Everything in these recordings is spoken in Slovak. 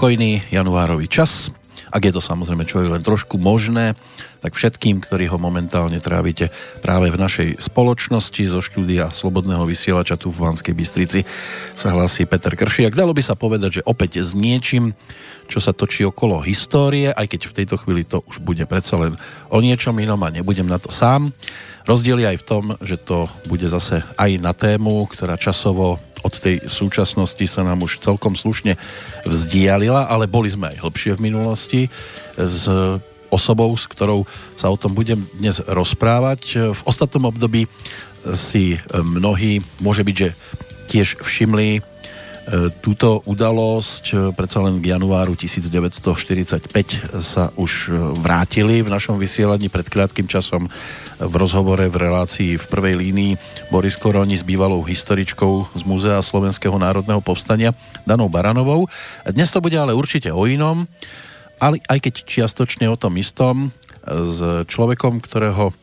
Pokojný januárový čas, ak je to samozrejme človek len trošku možné, tak všetkým, ktorí ho momentálne trávite práve v našej spoločnosti zo štúdia Slobodného vysielača tu v Vanskej Bystrici sa hlasí Peter Kršiak. Dalo by sa povedať, že opäť s niečím, čo sa točí okolo histórie, aj keď v tejto chvíli to už bude predsa len o niečom inom a nebudem na to sám. Rozdiel je aj v tom, že to bude zase aj na tému, ktorá časovo od tej súčasnosti sa nám už celkom slušne vzdialila, ale boli sme aj hlbšie v minulosti s osobou, s ktorou sa o tom budem dnes rozprávať. V ostatnom období si mnohí, môže byť, že tiež všimli E, túto udalosť e, predsa len k januáru 1945 sa už e, vrátili v našom vysielaní pred krátkým časom v rozhovore v relácii v prvej línii Boris Koroni s bývalou historičkou z Múzea Slovenského národného povstania Danou Baranovou. Dnes to bude ale určite o inom, ale aj keď čiastočne o tom istom, s človekom, ktorého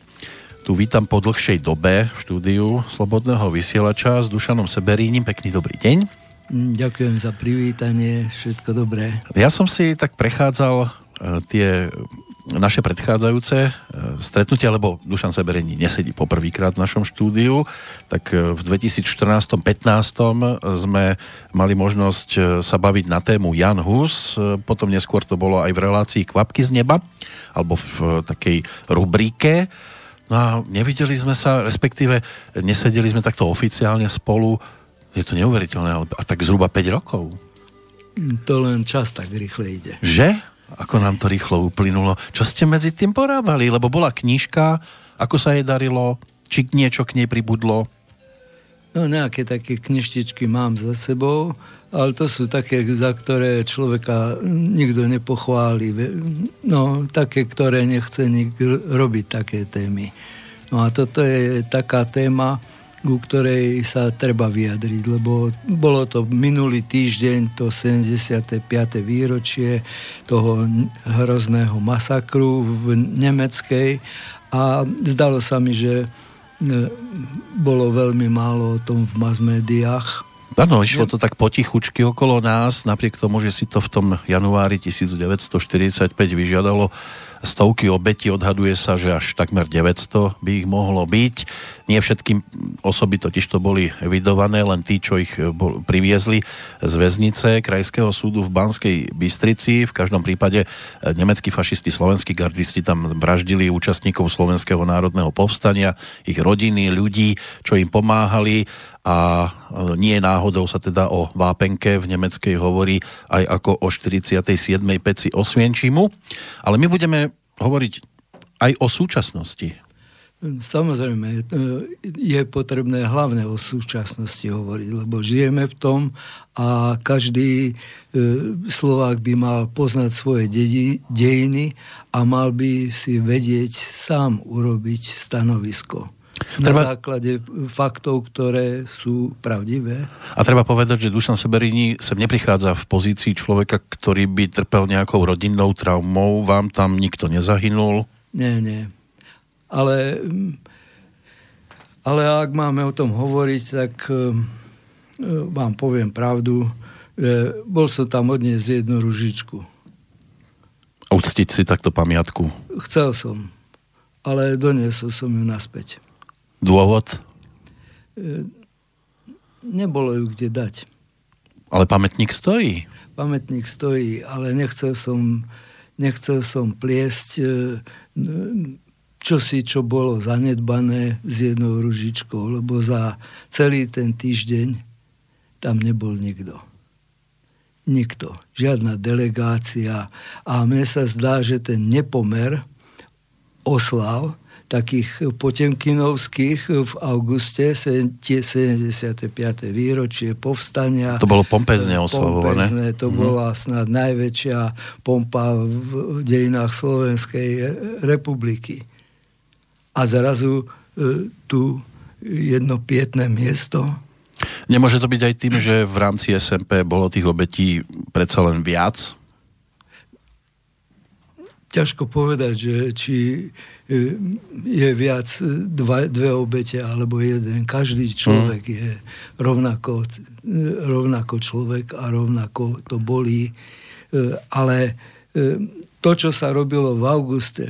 tu vítam po dlhšej dobe v štúdiu Slobodného vysielača s Dušanom Seberínim. Pekný dobrý deň. Mm, ďakujem za privítanie, všetko dobré. Ja som si tak prechádzal e, tie naše predchádzajúce e, stretnutia, lebo Dušan Seberení nesedí poprvýkrát v našom štúdiu, tak e, v 2014-15 sme mali možnosť sa baviť na tému Jan Hus, potom neskôr to bolo aj v relácii Kvapky z neba, alebo v takej rubrike. No a nevideli sme sa, respektíve nesedeli sme takto oficiálne spolu je to neuveriteľné, a tak zhruba 5 rokov. To len čas tak rýchle ide. Že? Ako nám to rýchlo uplynulo. Čo ste medzi tým porábali? Lebo bola knižka, ako sa jej darilo, či niečo k nej pribudlo? No nejaké také knižtičky mám za sebou, ale to sú také, za ktoré človeka nikto nepochváli. No, také, ktoré nechce nikto robiť také témy. No a toto je taká téma, ku ktorej sa treba vyjadriť, lebo bolo to minulý týždeň, to 75. výročie toho hrozného masakru v Nemeckej a zdalo sa mi, že e, bolo veľmi málo o tom v mass médiách. Áno, išlo to tak potichučky okolo nás, napriek tomu, že si to v tom januári 1945 vyžiadalo stovky obetí, odhaduje sa, že až takmer 900 by ich mohlo byť. Nie všetkým osoby totiž to boli evidované, len tí, čo ich eh, priviezli z väznice Krajského súdu v Banskej Bystrici. V každom prípade eh, nemeckí fašisti, slovenskí gardisti tam vraždili účastníkov Slovenského národného povstania, ich rodiny, ľudí, čo im pomáhali a eh, nie náhodou sa teda o vápenke v nemeckej hovorí aj ako o 47. peci Osvienčimu. Ale my budeme hovoriť aj o súčasnosti. Samozrejme, e, je potrebné hlavne o súčasnosti hovoriť, lebo žijeme v tom a každý e, Slovák by mal poznať svoje dejiny a mal by si vedieť sám urobiť stanovisko. Na treba... základe faktov, ktoré sú pravdivé. A treba povedať, že Dušan Seberini sem neprichádza v pozícii človeka, ktorý by trpel nejakou rodinnou traumou. Vám tam nikto nezahynul? Nie, nie. Ale, ale ak máme o tom hovoriť, tak e, vám poviem pravdu, že bol som tam odniesť jednu ružičku. Uctiť si takto pamiatku? Chcel som, ale doniesol som ju naspäť. Dôvod? E, nebolo ju kde dať. Ale pamätník stojí. Pamätník stojí, ale nechcel som, nechcel som pliesť čosi, čo bolo zanedbané s jednou ružičkou, lebo za celý ten týždeň tam nebol nikto. Nikto. Žiadna delegácia. A mne sa zdá, že ten nepomer oslav takých potemkinovských v auguste, tie 75. výročie povstania. To bolo pompezne oslavované. Pompezne, to mm. bola snad najväčšia pompa v dejinách Slovenskej republiky. A zrazu e, tu jedno pietné miesto. Nemôže to byť aj tým, že v rámci SMP bolo tých obetí predsa len viac? Ťažko povedať, že či je viac dva, dve obete alebo jeden. Každý človek mm. je rovnako, rovnako človek a rovnako to bolí ale to, čo sa robilo v auguste,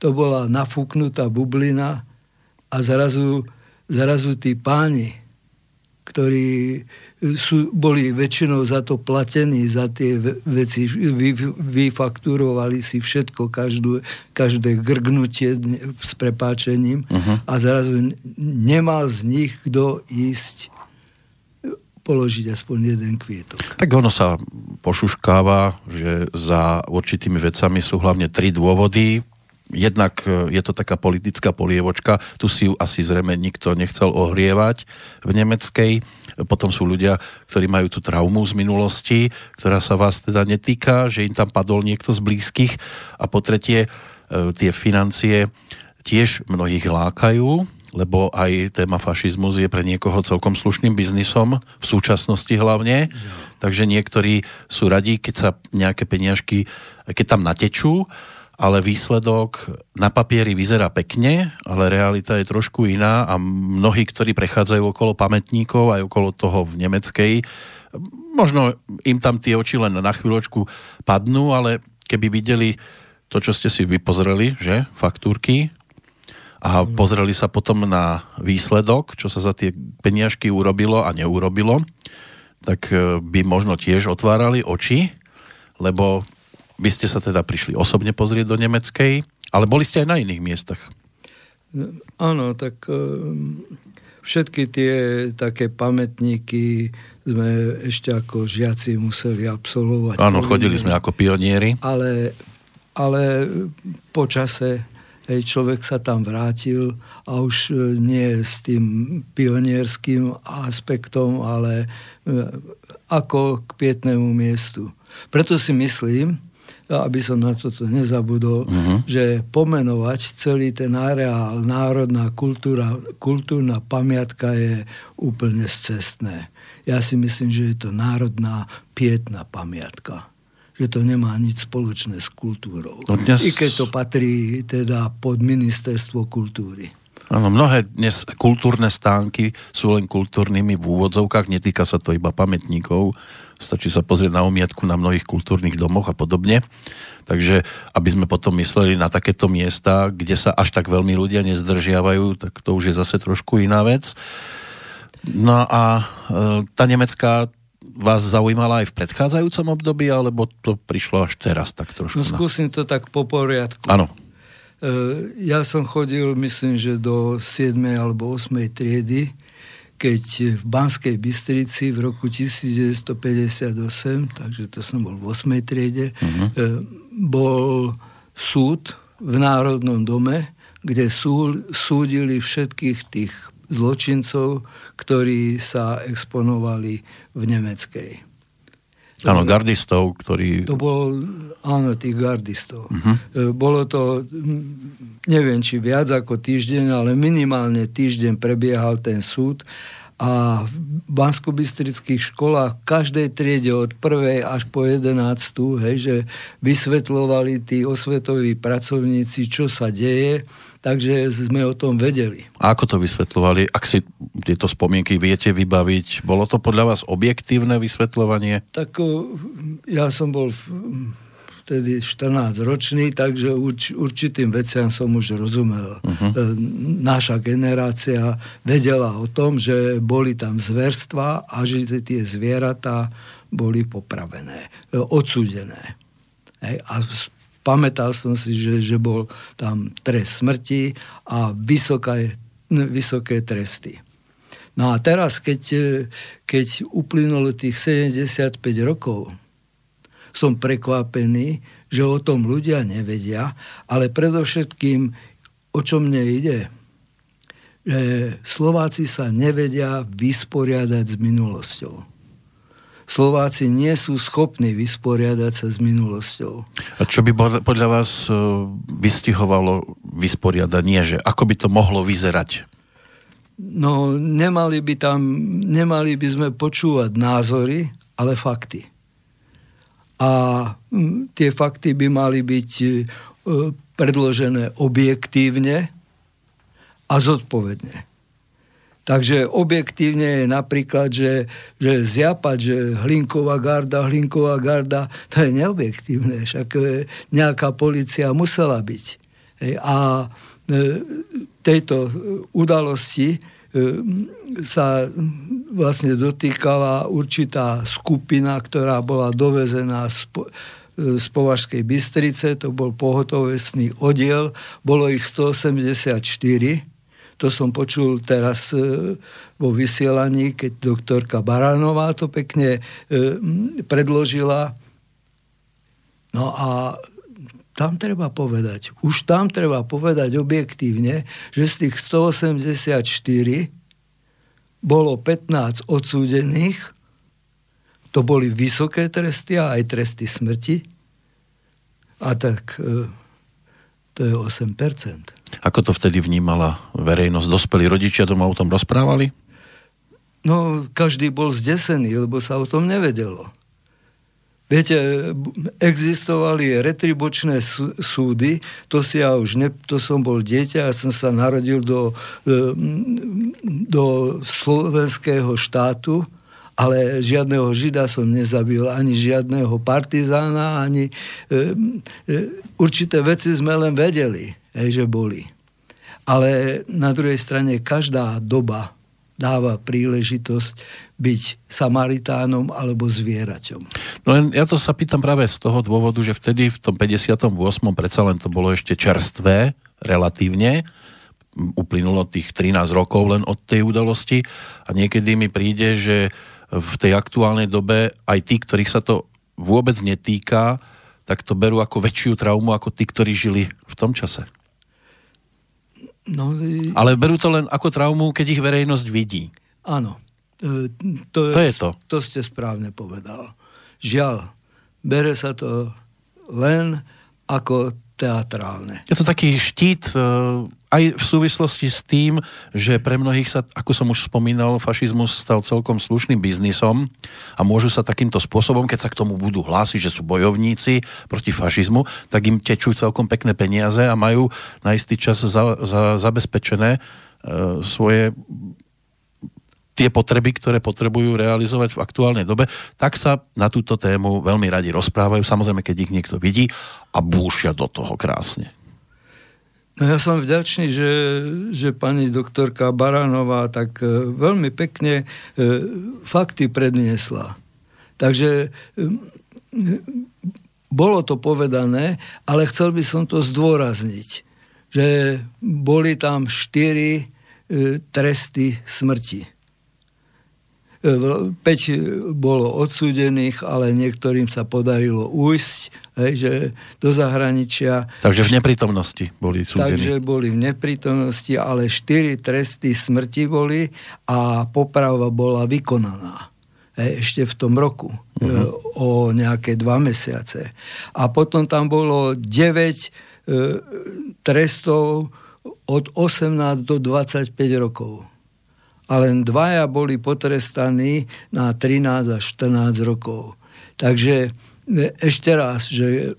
to bola nafúknutá bublina a zrazu, zrazu tí páni, ktorí sú, boli väčšinou za to platení, za tie veci, vy, vyfakturovali si všetko, každú, každé grgnutie s prepáčením uh-huh. a zrazu nemal z nich kto ísť položiť aspoň jeden kvietok. Tak ono sa pošuškáva, že za určitými vecami sú hlavne tri dôvody. Jednak e, je to taká politická polievočka, tu si ju asi zrejme nikto nechcel ohrievať v nemeckej potom sú ľudia, ktorí majú tú traumu z minulosti, ktorá sa vás teda netýka, že im tam padol niekto z blízkych. A po tretie, e, tie financie tiež mnohých lákajú, lebo aj téma fašizmus je pre niekoho celkom slušným biznisom, v súčasnosti hlavne. Takže niektorí sú radí, keď sa nejaké peniažky, keď tam natečú, ale výsledok na papieri vyzerá pekne, ale realita je trošku iná a mnohí, ktorí prechádzajú okolo pamätníkov aj okolo toho v nemeckej, možno im tam tie oči len na chvíľočku padnú, ale keby videli to, čo ste si vypozreli, že, faktúrky, a pozreli sa potom na výsledok, čo sa za tie peniažky urobilo a neurobilo, tak eh, by možno tiež otvárali oči, lebo vy ste sa teda prišli osobne pozrieť do nemeckej, ale boli ste aj na iných miestach. Áno, tak e, všetky tie také pamätníky sme ešte ako žiaci museli absolvovať. Áno, chodili sme ako pionieri. Ale, ale po čase hej, človek sa tam vrátil a už e, nie s tým pionierským aspektom, ale e, ako k pietnému miestu. Preto si myslím, aby som na toto nezabudol, uh-huh. že pomenovať celý ten areál, národná kultúra, kultúrna pamiatka je úplne scestné. Ja si myslím, že je to národná pietná pamiatka že to nemá nič spoločné s kultúrou. No dnes... I keď to patrí teda pod ministerstvo kultúry. Áno, mnohé dnes kultúrne stánky sú len kultúrnymi v úvodzovkách, netýka sa to iba pamätníkov, Stačí sa pozrieť na umiatku na mnohých kultúrnych domoch a podobne. Takže aby sme potom mysleli na takéto miesta, kde sa až tak veľmi ľudia nezdržiavajú, tak to už je zase trošku iná vec. No a e, tá nemecká vás zaujímala aj v predchádzajúcom období, alebo to prišlo až teraz tak trošku? No skúsim to tak po poriadku. Áno. E, ja som chodil, myslím, že do 7. alebo 8. triedy keď v Banskej Bystrici v roku 1958, takže to som bol v 8. triede, uh-huh. bol súd v Národnom dome, kde sú, súdili všetkých tých zločincov, ktorí sa exponovali v Nemeckej. Áno, gardistov, ktorí... To bol, áno, tých gardistov. Uh-huh. Bolo to, neviem, či viac ako týždeň, ale minimálne týždeň prebiehal ten súd a v bansko školách v každej triede od prvej až po jedenáctú, hej, že vysvetľovali tí osvetoví pracovníci, čo sa deje, takže sme o tom vedeli. A ako to vysvetľovali? Ak si tieto spomienky viete vybaviť, bolo to podľa vás objektívne vysvetľovanie? Tak ja som bol v, vtedy 14 ročný, takže urč, určitým veciam som už rozumel. Uh-huh. Naša generácia vedela o tom, že boli tam zverstva a že tie zvieratá boli popravené, e, odsúdené. Hej, a pamätal som si, že, že bol tam trest smrti a vysoké, vysoké tresty. No a teraz, keď, keď uplynulo tých 75 rokov, som prekvapený, že o tom ľudia nevedia, ale predovšetkým, o čom mne ide, že Slováci sa nevedia vysporiadať s minulosťou. Slováci nie sú schopní vysporiadať sa s minulosťou. A čo by podľa vás e, vystihovalo vysporiadanie, že ako by to mohlo vyzerať? No, nemali by tam, nemali by sme počúvať názory, ale fakty. A tie fakty by mali byť e, predložené objektívne a zodpovedne. Takže objektívne je napríklad, že, že zjapať, že Hlinková garda, Hlinková garda, to je neobjektívne, však e, nejaká policia musela byť. A e, tejto udalosti sa vlastne dotýkala určitá skupina, ktorá bola dovezená z Považskej Bystrice, to bol pohotovestný oddiel, bolo ich 184, to som počul teraz e, vo vysielaní, keď doktorka Baránová to pekne e, predložila. No a tam treba povedať, už tam treba povedať objektívne, že z tých 184 bolo 15 odsúdených, to boli vysoké tresty a aj tresty smrti. A tak e, to je 8%. Ako to vtedy vnímala verejnosť? Dospelí rodičia doma o tom rozprávali? No, každý bol zdesený, lebo sa o tom nevedelo. Viete, existovali retribučné súdy, to si ja už ne, to som bol dieťa, ja som sa narodil do, e, do slovenského štátu, ale žiadneho žida som nezabil, ani žiadneho partizána, ani e, e, určité veci sme len vedeli, že boli. Ale na druhej strane každá doba dáva príležitosť byť Samaritánom alebo zvieraťom. No len ja to sa pýtam práve z toho dôvodu, že vtedy v tom 58. predsa len to bolo ešte čerstvé, relatívne, uplynulo tých 13 rokov len od tej udalosti a niekedy mi príde, že v tej aktuálnej dobe aj tí, ktorých sa to vôbec netýka, tak to berú ako väčšiu traumu ako tí, ktorí žili v tom čase. No, Ale berú to len ako traumu, keď ich verejnosť vidí. Áno. E, to, je, to je to. To ste správne povedal. Žiaľ, bere sa to len ako teatrálne. Je to taký štít e, aj v súvislosti s tým, že pre mnohých sa, ako som už spomínal, fašizmus stal celkom slušným biznisom a môžu sa takýmto spôsobom, keď sa k tomu budú hlásiť, že sú bojovníci proti fašizmu, tak im tečú celkom pekné peniaze a majú na istý čas za, za, zabezpečené e, svoje tie potreby, ktoré potrebujú realizovať v aktuálnej dobe, tak sa na túto tému veľmi radi rozprávajú, samozrejme, keď ich niekto vidí a búšia do toho krásne. No ja som vďačný, že, že pani doktorka Baranová tak e, veľmi pekne e, fakty predniesla. Takže e, bolo to povedané, ale chcel by som to zdôrazniť, že boli tam štyri tresty smrti 5 bolo odsúdených, ale niektorým sa podarilo ujsť, hej, že do zahraničia. Takže v neprítomnosti boli súdení. Takže boli v neprítomnosti, ale 4 tresty smrti boli a poprava bola vykonaná. Ešte v tom roku. Uh-huh. O nejaké dva mesiace. A potom tam bolo 9 e, trestov od 18 do 25 rokov a len dvaja boli potrestaní na 13 až 14 rokov. Takže e, ešte raz, že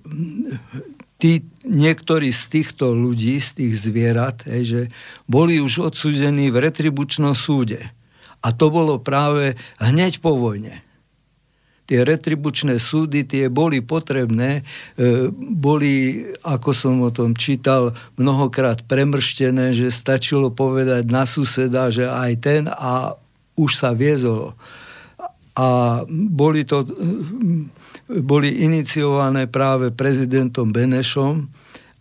tí, niektorí z týchto ľudí, z tých zvierat, hej, že boli už odsúdení v retribučnom súde. A to bolo práve hneď po vojne tie retribučné súdy, tie boli potrebné, e, boli, ako som o tom čítal, mnohokrát premrštené, že stačilo povedať na suseda, že aj ten a už sa viezolo. A boli to boli iniciované práve prezidentom Benešom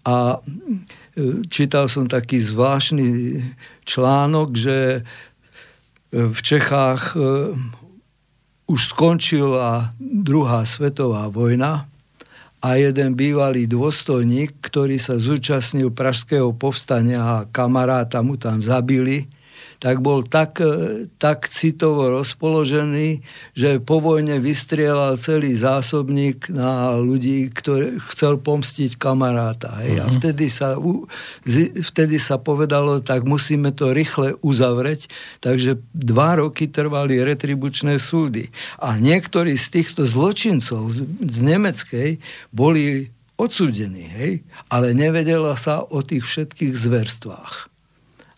a e, čítal som taký zvláštny článok, že v Čechách e, už skončila druhá svetová vojna a jeden bývalý dôstojník, ktorý sa zúčastnil pražského povstania a kamaráta mu tam zabili, tak bol tak, e, tak citovo rozpoložený, že po vojne vystrielal celý zásobník na ľudí, ktorý chcel pomstiť kamaráta. Hej. A mhm. vtedy sa, vtedy sa povedalo, tak musíme to rýchle uzavrieť. Takže dva roky trvali retribučné súdy. A niektorí z týchto zločincov z Nemeckej boli odsúdení, hej? ale nevedela sa o tých všetkých zverstvách.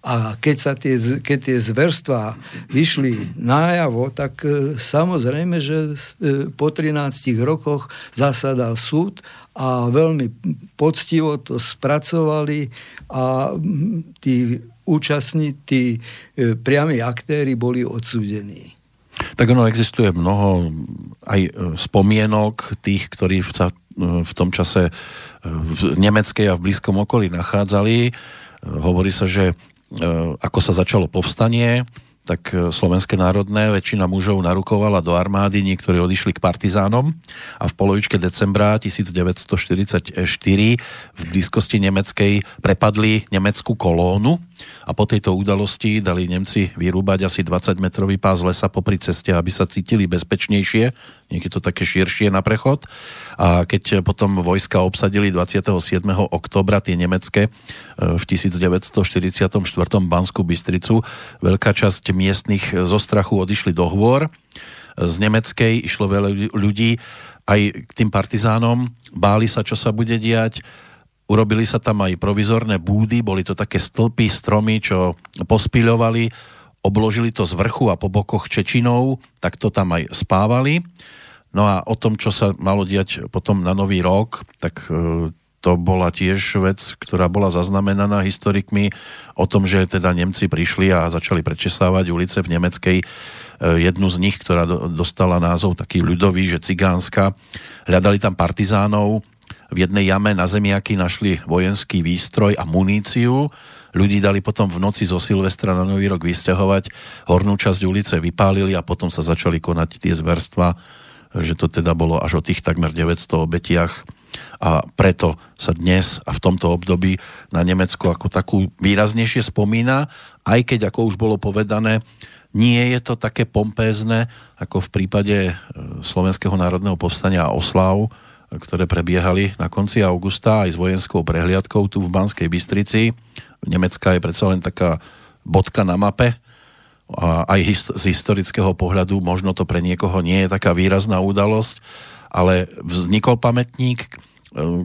A keď, sa tie, keď tie zverstvá vyšli najavo, tak e, samozrejme, že e, po 13 rokoch zasadal súd a veľmi poctivo to spracovali a tí účastní, tí e, priami aktéry boli odsúdení. Tak ono existuje mnoho aj spomienok tých, ktorí sa v tom čase v nemeckej a v blízkom okolí nachádzali. Hovorí sa, že E, ako sa začalo povstanie, tak e, Slovenské národné väčšina mužov narukovala do armády, niektorí odišli k partizánom a v polovičke decembra 1944 v blízkosti nemeckej prepadli nemeckú kolónu a po tejto udalosti dali Nemci vyrúbať asi 20 metrový pás lesa popri ceste, aby sa cítili bezpečnejšie, niekedy to také širšie na prechod. A keď potom vojska obsadili 27. oktobra tie nemecké e, v 1944. Banskú Bystricu, veľká časť miestnych zo strachu odišli do hôr. Z nemeckej išlo veľa ľudí aj k tým partizánom, báli sa, čo sa bude diať, Urobili sa tam aj provizorné búdy, boli to také stĺpy, stromy, čo pospiľovali, obložili to z vrchu a po bokoch Čečinou, tak to tam aj spávali. No a o tom, čo sa malo diať potom na Nový rok, tak e, to bola tiež vec, ktorá bola zaznamenaná historikmi o tom, že teda Nemci prišli a začali prečesávať ulice v Nemeckej. E, jednu z nich, ktorá dostala názov taký ľudový, že cigánska. Hľadali tam partizánov, v jednej jame na zemiaky našli vojenský výstroj a muníciu. Ľudí dali potom v noci zo Silvestra na Nový rok vysťahovať, hornú časť ulice vypálili a potom sa začali konať tie zverstva, že to teda bolo až o tých takmer 900 obetiach. A preto sa dnes a v tomto období na Nemecku ako takú výraznejšie spomína, aj keď, ako už bolo povedané, nie je to také pompézne, ako v prípade e, Slovenského národného povstania a oslav, ktoré prebiehali na konci augusta aj s vojenskou prehliadkou tu v Banskej Bystrici. Nemecka je predsa len taká bodka na mape a aj z historického pohľadu možno to pre niekoho nie je taká výrazná udalosť, ale vznikol pamätník, e,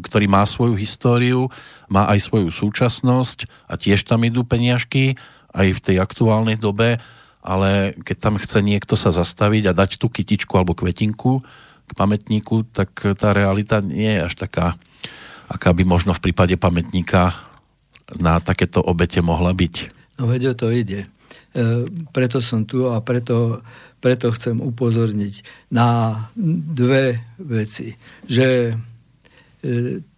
ktorý má svoju históriu, má aj svoju súčasnosť a tiež tam idú peniažky aj v tej aktuálnej dobe, ale keď tam chce niekto sa zastaviť a dať tú kytičku alebo kvetinku, k pamätníku, tak tá realita nie je až taká, aká by možno v prípade pamätníka na takéto obete mohla byť. No veď o to ide. E, preto som tu a preto, preto chcem upozorniť na dve veci. Že e,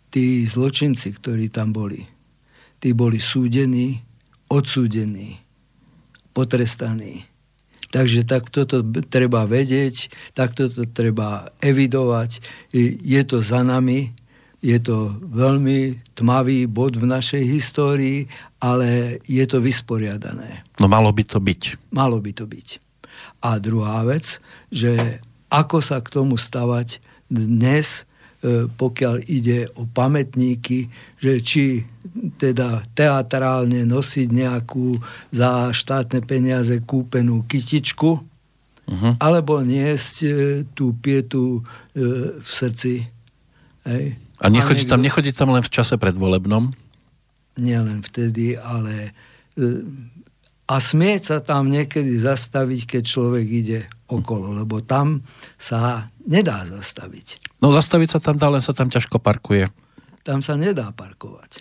tí zločinci, ktorí tam boli, tí boli súdení, odsúdení, potrestaní Takže takto to treba vedieť, takto to treba evidovať. Je to za nami, je to veľmi tmavý bod v našej histórii, ale je to vysporiadané. No malo by to byť. Malo by to byť. A druhá vec, že ako sa k tomu stavať dnes, pokiaľ ide o pamätníky, že či teda teatrálne nosiť nejakú za štátne peniaze kúpenú kytičku, uh-huh. alebo niesť e, tú pietu e, v srdci. Hej. A nechodí tam, nechodí tam len v čase predvolebnom? Nielen vtedy, ale a smieť sa tam niekedy zastaviť, keď človek ide okolo, lebo tam sa nedá zastaviť. No zastaviť sa tam dá, len sa tam ťažko parkuje. Tam sa nedá parkovať.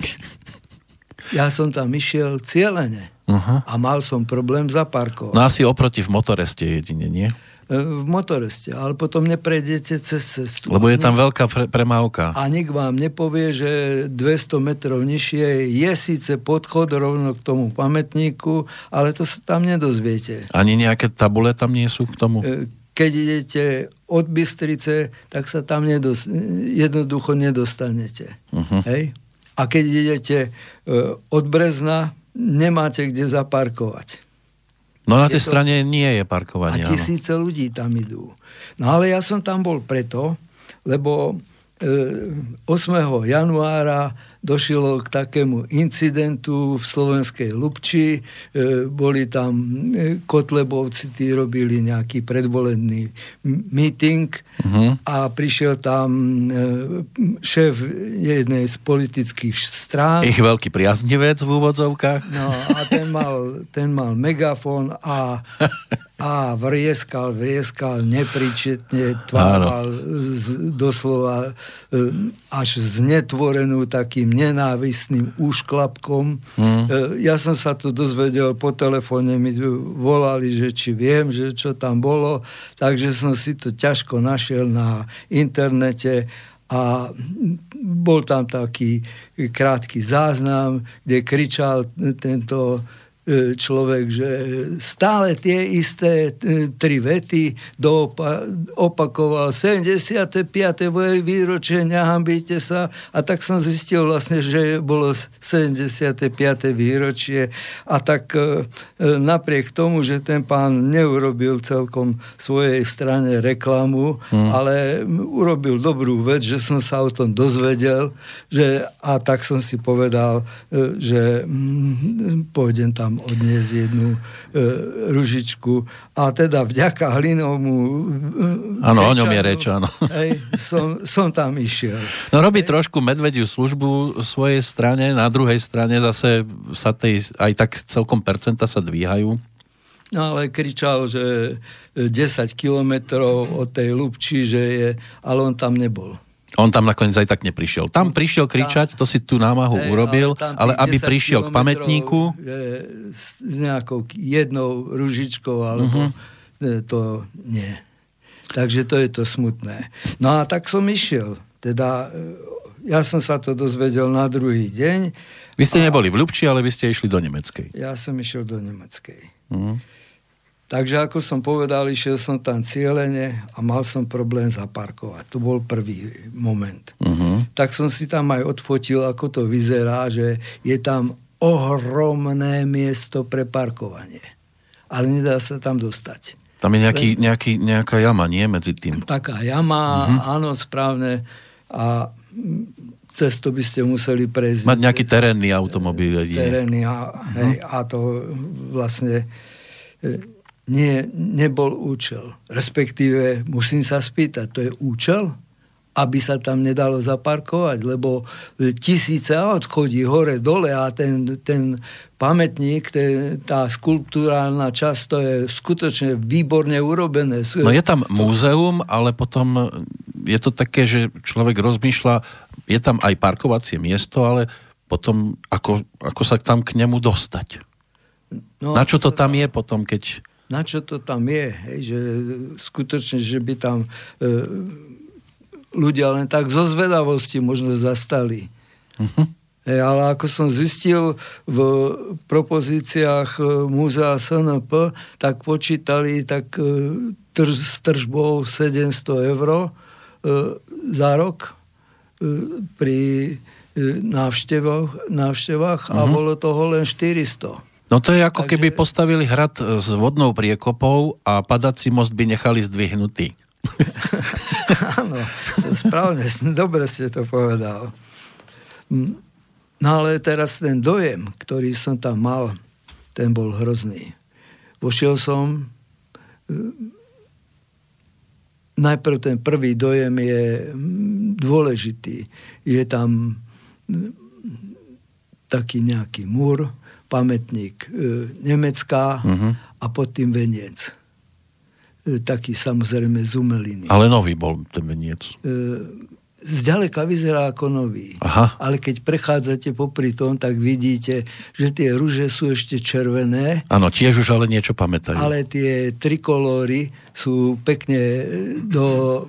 Ja som tam išiel cieľene uh-huh. a mal som problém zaparkovať. No asi oproti v motoreste jedine, nie? v motoreste, ale potom neprejdete cez cestu. Lebo je tam veľká pre- premávka. A nik vám nepovie, že 200 metrov nižšie je síce podchod rovno k tomu pamätníku, ale to sa tam nedozviete. Ani nejaké tabule tam nie sú k tomu? E, keď idete od Bystrice, tak sa tam nedos- jednoducho nedostanete. Uh-huh. Hej? A keď idete e, od Brezna, nemáte kde zaparkovať. No na tej to... strane nie je parkovanie. A tisíce áno. ľudí tam idú. No ale ja som tam bol preto, lebo e, 8. januára došlo k takému incidentu v slovenskej Lubči. E, boli tam e, Kotlebovci, tí robili nejaký predvolený meeting uh-huh. a prišiel tam e, šéf jednej z politických strán. Ich veľký priaznivec v úvodzovkách. No a ten mal, ten mal megafón a a vrieskal, vrieskal nepričetne, tvával doslova e, až znetvorenú takým nenávistným úšklapkom. Mm. Ja som sa to dozvedel po telefóne, mi volali, že či viem, že čo tam bolo, takže som si to ťažko našiel na internete a bol tam taký krátky záznam, kde kričal tento človek, že stále tie isté e, tri vety doopa- opakoval 75. výročie, nehambíte sa a tak som zistil vlastne, že bolo 75. výročie a tak e, napriek tomu, že ten pán neurobil celkom svojej strane reklamu, hmm. ale urobil dobrú vec, že som sa o tom dozvedel že, a tak som si povedal, že mm, pôjdem tam odniesť jednu e, ružičku a teda vďaka hlinomu e, Áno, o ňom je reč, áno. Hej, som, som tam išiel. No robí hej. trošku medvediu službu svojej strane, na druhej strane zase sa tej, aj tak celkom percenta sa dvíhajú. No ale kričal, že 10 kilometrov od tej Lubči, že je, ale on tam nebol. On tam nakoniec aj tak neprišiel. Tam prišiel kričať, to si tú námahu hey, urobil, ale, ale aby prišiel k pamätníku... S, nejakou jednou ružičkou, alebo uh-huh. to nie. Takže to je to smutné. No a tak som išiel. Teda e, ja som sa to dozvedel na druhý deň. Vy ste a... neboli v Ľubči, ale vy ste išli do Nemeckej. Ja som išiel do Nemeckej. Uh-huh. Takže ako som povedal, išiel som tam cieľene a mal som problém zaparkovať. To bol prvý moment. Uh-huh. Tak som si tam aj odfotil, ako to vyzerá, že je tam ohromné miesto pre parkovanie. Ale nedá sa tam dostať. Tam je nejaký, nejaký, nejaká jama, nie? Medzi tým. Taká jama, uh-huh. áno, správne. A cez to by ste museli prejsť. Mať nejaký terénny automobil. Terénny a, hej, uh-huh. a to vlastne nie, nebol účel. Respektíve, musím sa spýtať, to je účel? aby sa tam nedalo zaparkovať, lebo tisíce aut chodí hore, dole a ten, ten pamätník, ten, tá skulptúrálna časť, to je skutočne výborne urobené. No je tam múzeum, ale potom je to také, že človek rozmýšľa, je tam aj parkovacie miesto, ale potom ako, ako sa tam k nemu dostať? No, Na čo to tam je potom, keď na čo to tam je, hej, že skutočne, že by tam e, ľudia len tak zo zvedavosti možno zastali. Uh-huh. Hej, ale ako som zistil v propozíciách e, Múzea SNP, tak počítali tak e, trž, s tržbou 700 eur e, za rok e, pri e, návštevách, návštevách uh-huh. a mhm. bolo toho len 400. No to je ako Takže... keby postavili hrad s vodnou priekopou a padací most by nechali zdvihnutý. Áno, správne, dobre ste to povedal. No ale teraz ten dojem, ktorý som tam mal, ten bol hrozný. Vošiel som, e, najprv ten prvý dojem je dôležitý. Je tam taký nejaký múr, pamätník e, Nemecká uh-huh. a pod tým veniec. E, taký samozrejme z umeliny. Ale nový bol ten veniec. E, zďaleka vyzerá ako nový. Aha. Ale keď prechádzate popri tom, tak vidíte, že tie rúže sú ešte červené. Áno, tiež už ale niečo pamätajú. Ale tie trikolóry sú pekne do,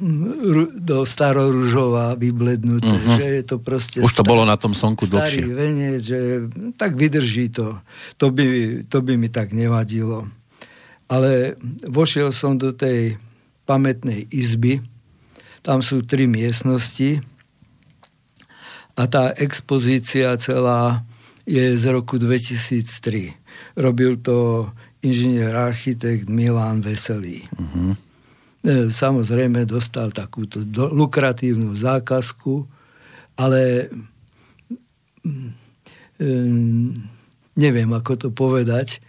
do starorúžova vyblednuté. Uh-huh. Že je to proste už to bolo na tom slnku dlhšie. Starý venec, že tak vydrží to. To by, to by mi tak nevadilo. Ale vošiel som do tej pamätnej izby, tam sú tri miestnosti a tá expozícia celá je z roku 2003. Robil to inžinier architekt Milan Veselý. Uh-huh. Samozrejme dostal takúto do, lukratívnu zákazku, ale neviem ako to povedať,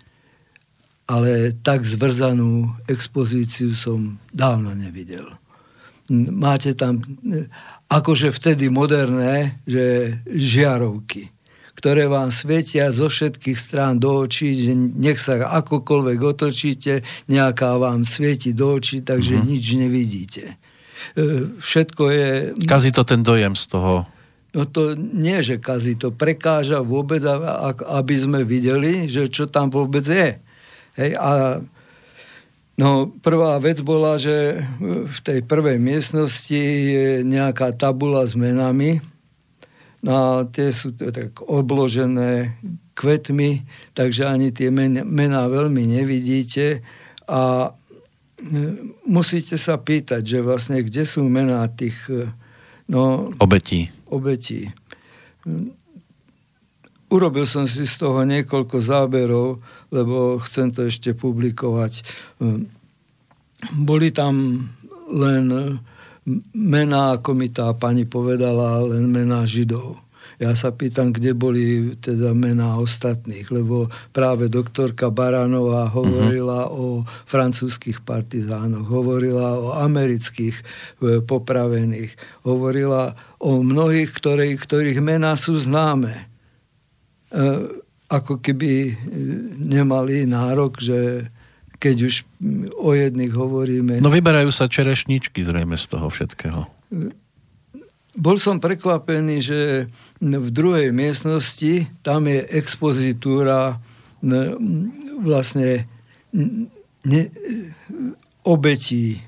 ale tak zvrzanú expozíciu som dávno nevidel. Máte tam akože vtedy moderné, že žiarovky, ktoré vám svietia zo všetkých strán do očí, že nech sa akokoľvek otočíte, nejaká vám svieti do očí, takže mm-hmm. nič nevidíte. E, všetko je... Kazí to ten dojem z toho No to nie, že kazí, to prekáža vôbec, aby sme videli, že čo tam vôbec je. Hej, a no, prvá vec bola, že v tej prvej miestnosti je nejaká tabula s menami. No, tie sú tak obložené kvetmi, takže ani tie mená veľmi nevidíte. A e, musíte sa pýtať, že vlastne kde sú mená tých no, obetí obetí. Urobil som si z toho niekoľko záberov, lebo chcem to ešte publikovať. Boli tam len mená, ako mi tá pani povedala, len mená Židov ja sa pýtam, kde boli teda mená ostatných, lebo práve doktorka Baránová hovorila uh-huh. o francúzských partizánoch, hovorila o amerických e, popravených, hovorila o mnohých, ktorých, ktorých mená sú známe. E, ako keby e, nemali nárok, že keď už o jedných hovoríme... No vyberajú sa čerešničky zrejme z toho všetkého. E, bol som prekvapený, že v druhej miestnosti tam je expozitúra vlastne ne, obetí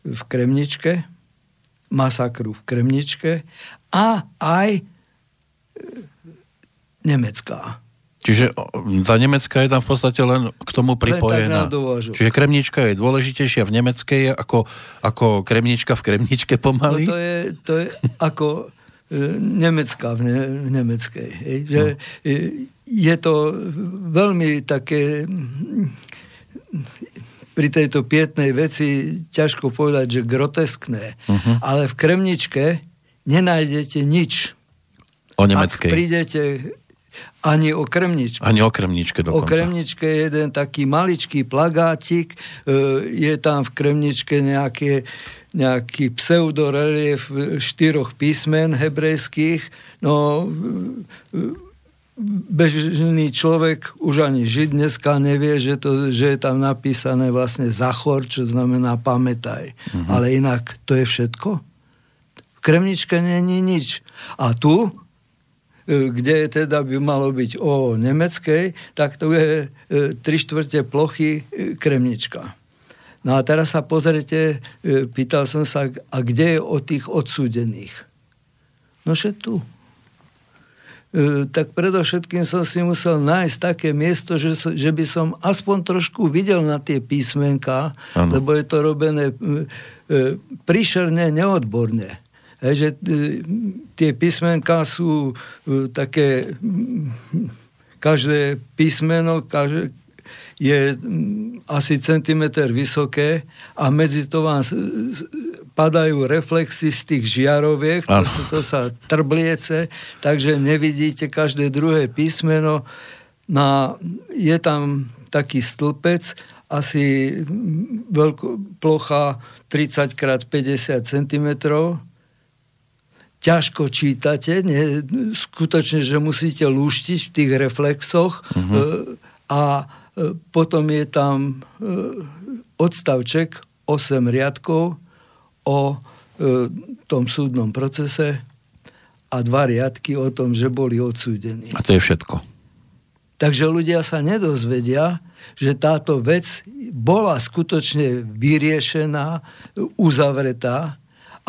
v Kremničke, masakru v Kremničke a aj e, nemecká. Čiže tá nemecká je tam v podstate len k tomu pripojená. Čiže kremnička je dôležitejšia v nemeckej ako, ako kremnička v kremničke pomaly? No to je, to je ako e, nemecká v, ne, v nemeckej. Hej? Že no. je, je to veľmi také pri tejto pietnej veci ťažko povedať, že groteskné. Uh-huh. Ale v kremničke nenájdete nič. O nemeckej. Ak prídete ani o kremničke. Ani o kremničke dokonca. O kremničke je jeden taký maličký plagátik, e, je tam v kremničke nejaké, nejaký pseudorelief štyroch písmen hebrejských. No, e, bežný človek, už ani Žid dneska nevie, že, to, že je tam napísané vlastne Zachor, čo znamená pamätaj. Uh-huh. Ale inak to je všetko. V kremničke není nič. A tu E, kde teda by malo byť o nemeckej, tak to je e, tri štvrte plochy e, kremnička. No a teraz sa pozrite, pýtal som sa, a kde je o tých odsúdených? No že tu. Tak predovšetkým som si musel nájsť také miesto, že, že by som aspoň trošku videl na tie písmenka, ano. lebo je to robené príšerne, neodborne. Že e, tie písmenka sú e, také, každé písmeno každé, je asi centimetr vysoké a medzi to vám padajú reflexy z tých žiaroviek, to, sa, to sa trbliece, takže nevidíte každé druhé písmeno. Na, je tam taký stĺpec, asi veľko, plocha 30 x 50 cm ťažko čítate, nie, skutočne, že musíte lúštiť v tých reflexoch uh-huh. a e, potom je tam e, odstavček 8 riadkov o tom súdnom procese a dva riadky o tom, že boli odsúdení. A to je všetko. Takže ľudia sa nedozvedia, že táto vec bola skutočne vyriešená, uzavretá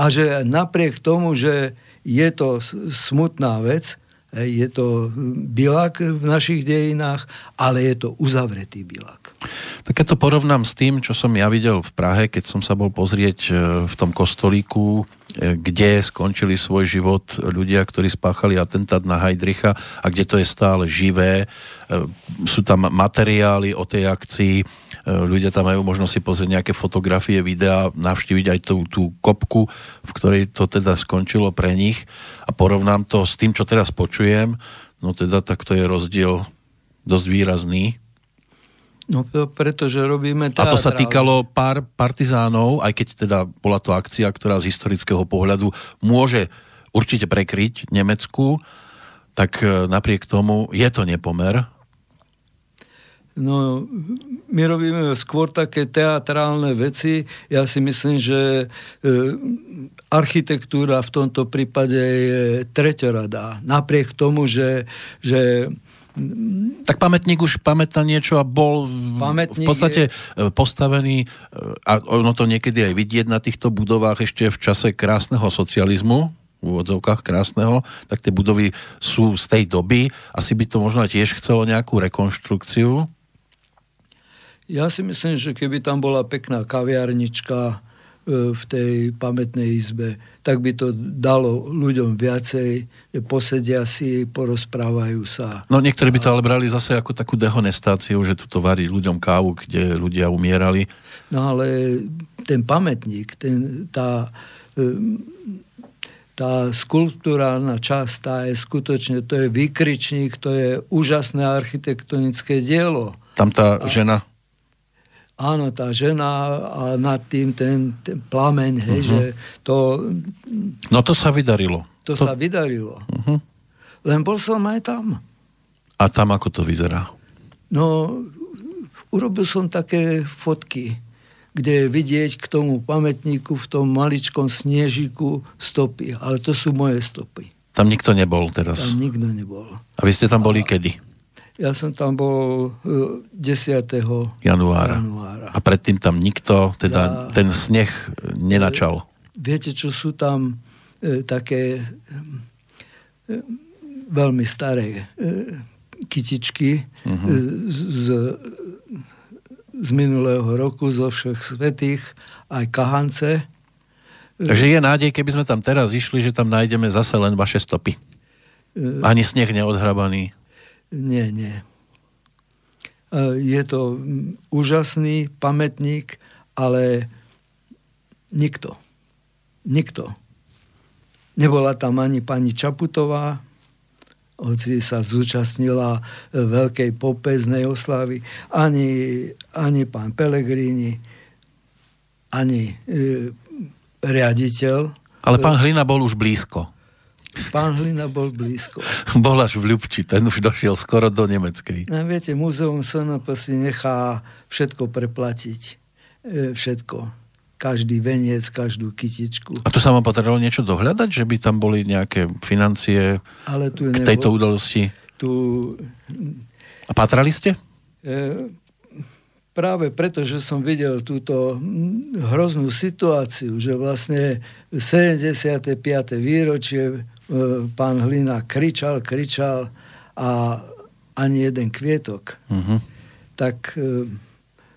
a že napriek tomu, že je to smutná vec, je to bilak v našich dejinách, ale je to uzavretý bilak. Tak keď to porovnám s tým, čo som ja videl v Prahe, keď som sa bol pozrieť e, v tom kostolíku, e, kde skončili svoj život ľudia, ktorí spáchali atentát na Heidricha a kde to je stále živé. E, sú tam materiály o tej akcii, ľudia tam majú možnosť si pozrieť nejaké fotografie, videá, navštíviť aj tú, tú kopku, v ktorej to teda skončilo pre nich a porovnám to s tým, čo teraz počujem, no teda tak to je rozdiel dosť výrazný No pretože robíme teatrál. A to sa týkalo pár partizánov, aj keď teda bola to akcia, ktorá z historického pohľadu môže určite prekryť Nemecku, tak e, napriek tomu je to nepomer. No, my robíme skôr také teatrálne veci. Ja si myslím, že e, architektúra v tomto prípade je treťoradá. Napriek tomu, že, že tak pamätník už pamätá niečo a bol pamätník v podstate je... E, postavený, e, a ono to niekedy aj vidieť na týchto budovách ešte v čase krásneho socializmu, v úvodzovkách krásneho, tak tie budovy sú z tej doby. Asi by to možno tiež chcelo nejakú rekonštrukciu. Ja si myslím, že keby tam bola pekná kaviarnička, E, v tej pamätnej izbe, tak by to dalo ľuďom viacej, že posedia si, porozprávajú sa. No niektorí by to ale brali zase ako takú dehonestáciu, že tu varí ľuďom kávu, kde ľudia umierali. No ale ten pamätník, ten, tá, e, tá skulpturálna časť, tá je skutočne, to je výkričník, to je úžasné architektonické dielo. Tam tá a, žena áno, tá žena a nad tým ten, ten plameň, hej, uh-huh. že to... No to sa vydarilo. To, to... sa vydarilo. Uh-huh. Len bol som aj tam. A tam ako to vyzerá? No, urobil som také fotky, kde je vidieť k tomu pamätníku v tom maličkom snežiku stopy. Ale to sú moje stopy. Tam nikto nebol teraz? Tam nikto nebol. A vy ste tam boli a... kedy? Ja som tam bol 10. E, januára. januára. A predtým tam nikto, teda ja, ten sneh nenačal. Viete, čo sú tam e, také e, veľmi staré e, kytičky uh-huh. e, z, z minulého roku, zo všech svetých, aj kahance. Takže je nádej, keby sme tam teraz išli, že tam nájdeme zase len vaše stopy. E, Ani sneh neodhrabaný. Nie, nie. E, je to úžasný pamätník, ale nikto. Nikto. Nebola tam ani pani Čaputová, hoci sa zúčastnila veľkej popeznej oslavy, ani, ani pán Pelegrini, ani e, riaditeľ. Ale pán Hlina bol už blízko. Pán Hlina bol blízko. Bol až v Ľubči, ten už došiel skoro do Nemeckej. No, viete, múzeum SNP si nechá všetko preplatiť. E, všetko. Každý veniec, každú kytičku. A tu sa vám potrebovalo niečo dohľadať, že by tam boli nejaké financie Ale tu k tejto udalosti? Tu... A patrali ste? E, práve preto, že som videl túto hroznú situáciu, že vlastne 75. výročie pán Hlina kričal, kričal a ani jeden kvietok. Uh-huh. Tak e,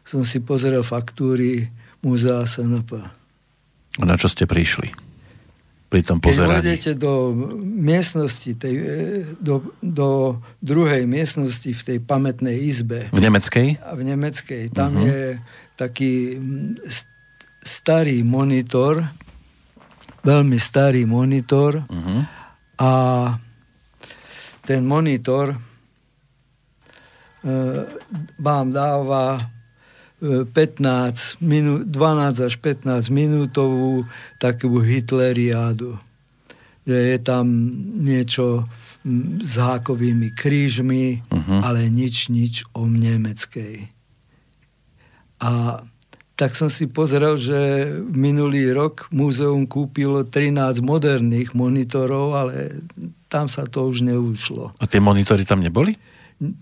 som si pozrel faktúry Múzea SNP. A na čo ste prišli? Pri tom pozeraní. Keď vôjdete do miestnosti, tej, e, do, do druhej miestnosti v tej pamätnej izbe. V nemeckej? A v nemeckej. Tam uh-huh. je taký starý monitor, veľmi starý monitor uh-huh a ten monitor e, vám dáva 15 e, minút, 12 až 15 minútovú takú hitleriádu. Že je tam niečo s hákovými krížmi, uh-huh. ale nič, nič o nemeckej. A tak som si pozrel, že minulý rok múzeum kúpilo 13 moderných monitorov, ale tam sa to už neušlo. A tie monitory tam neboli?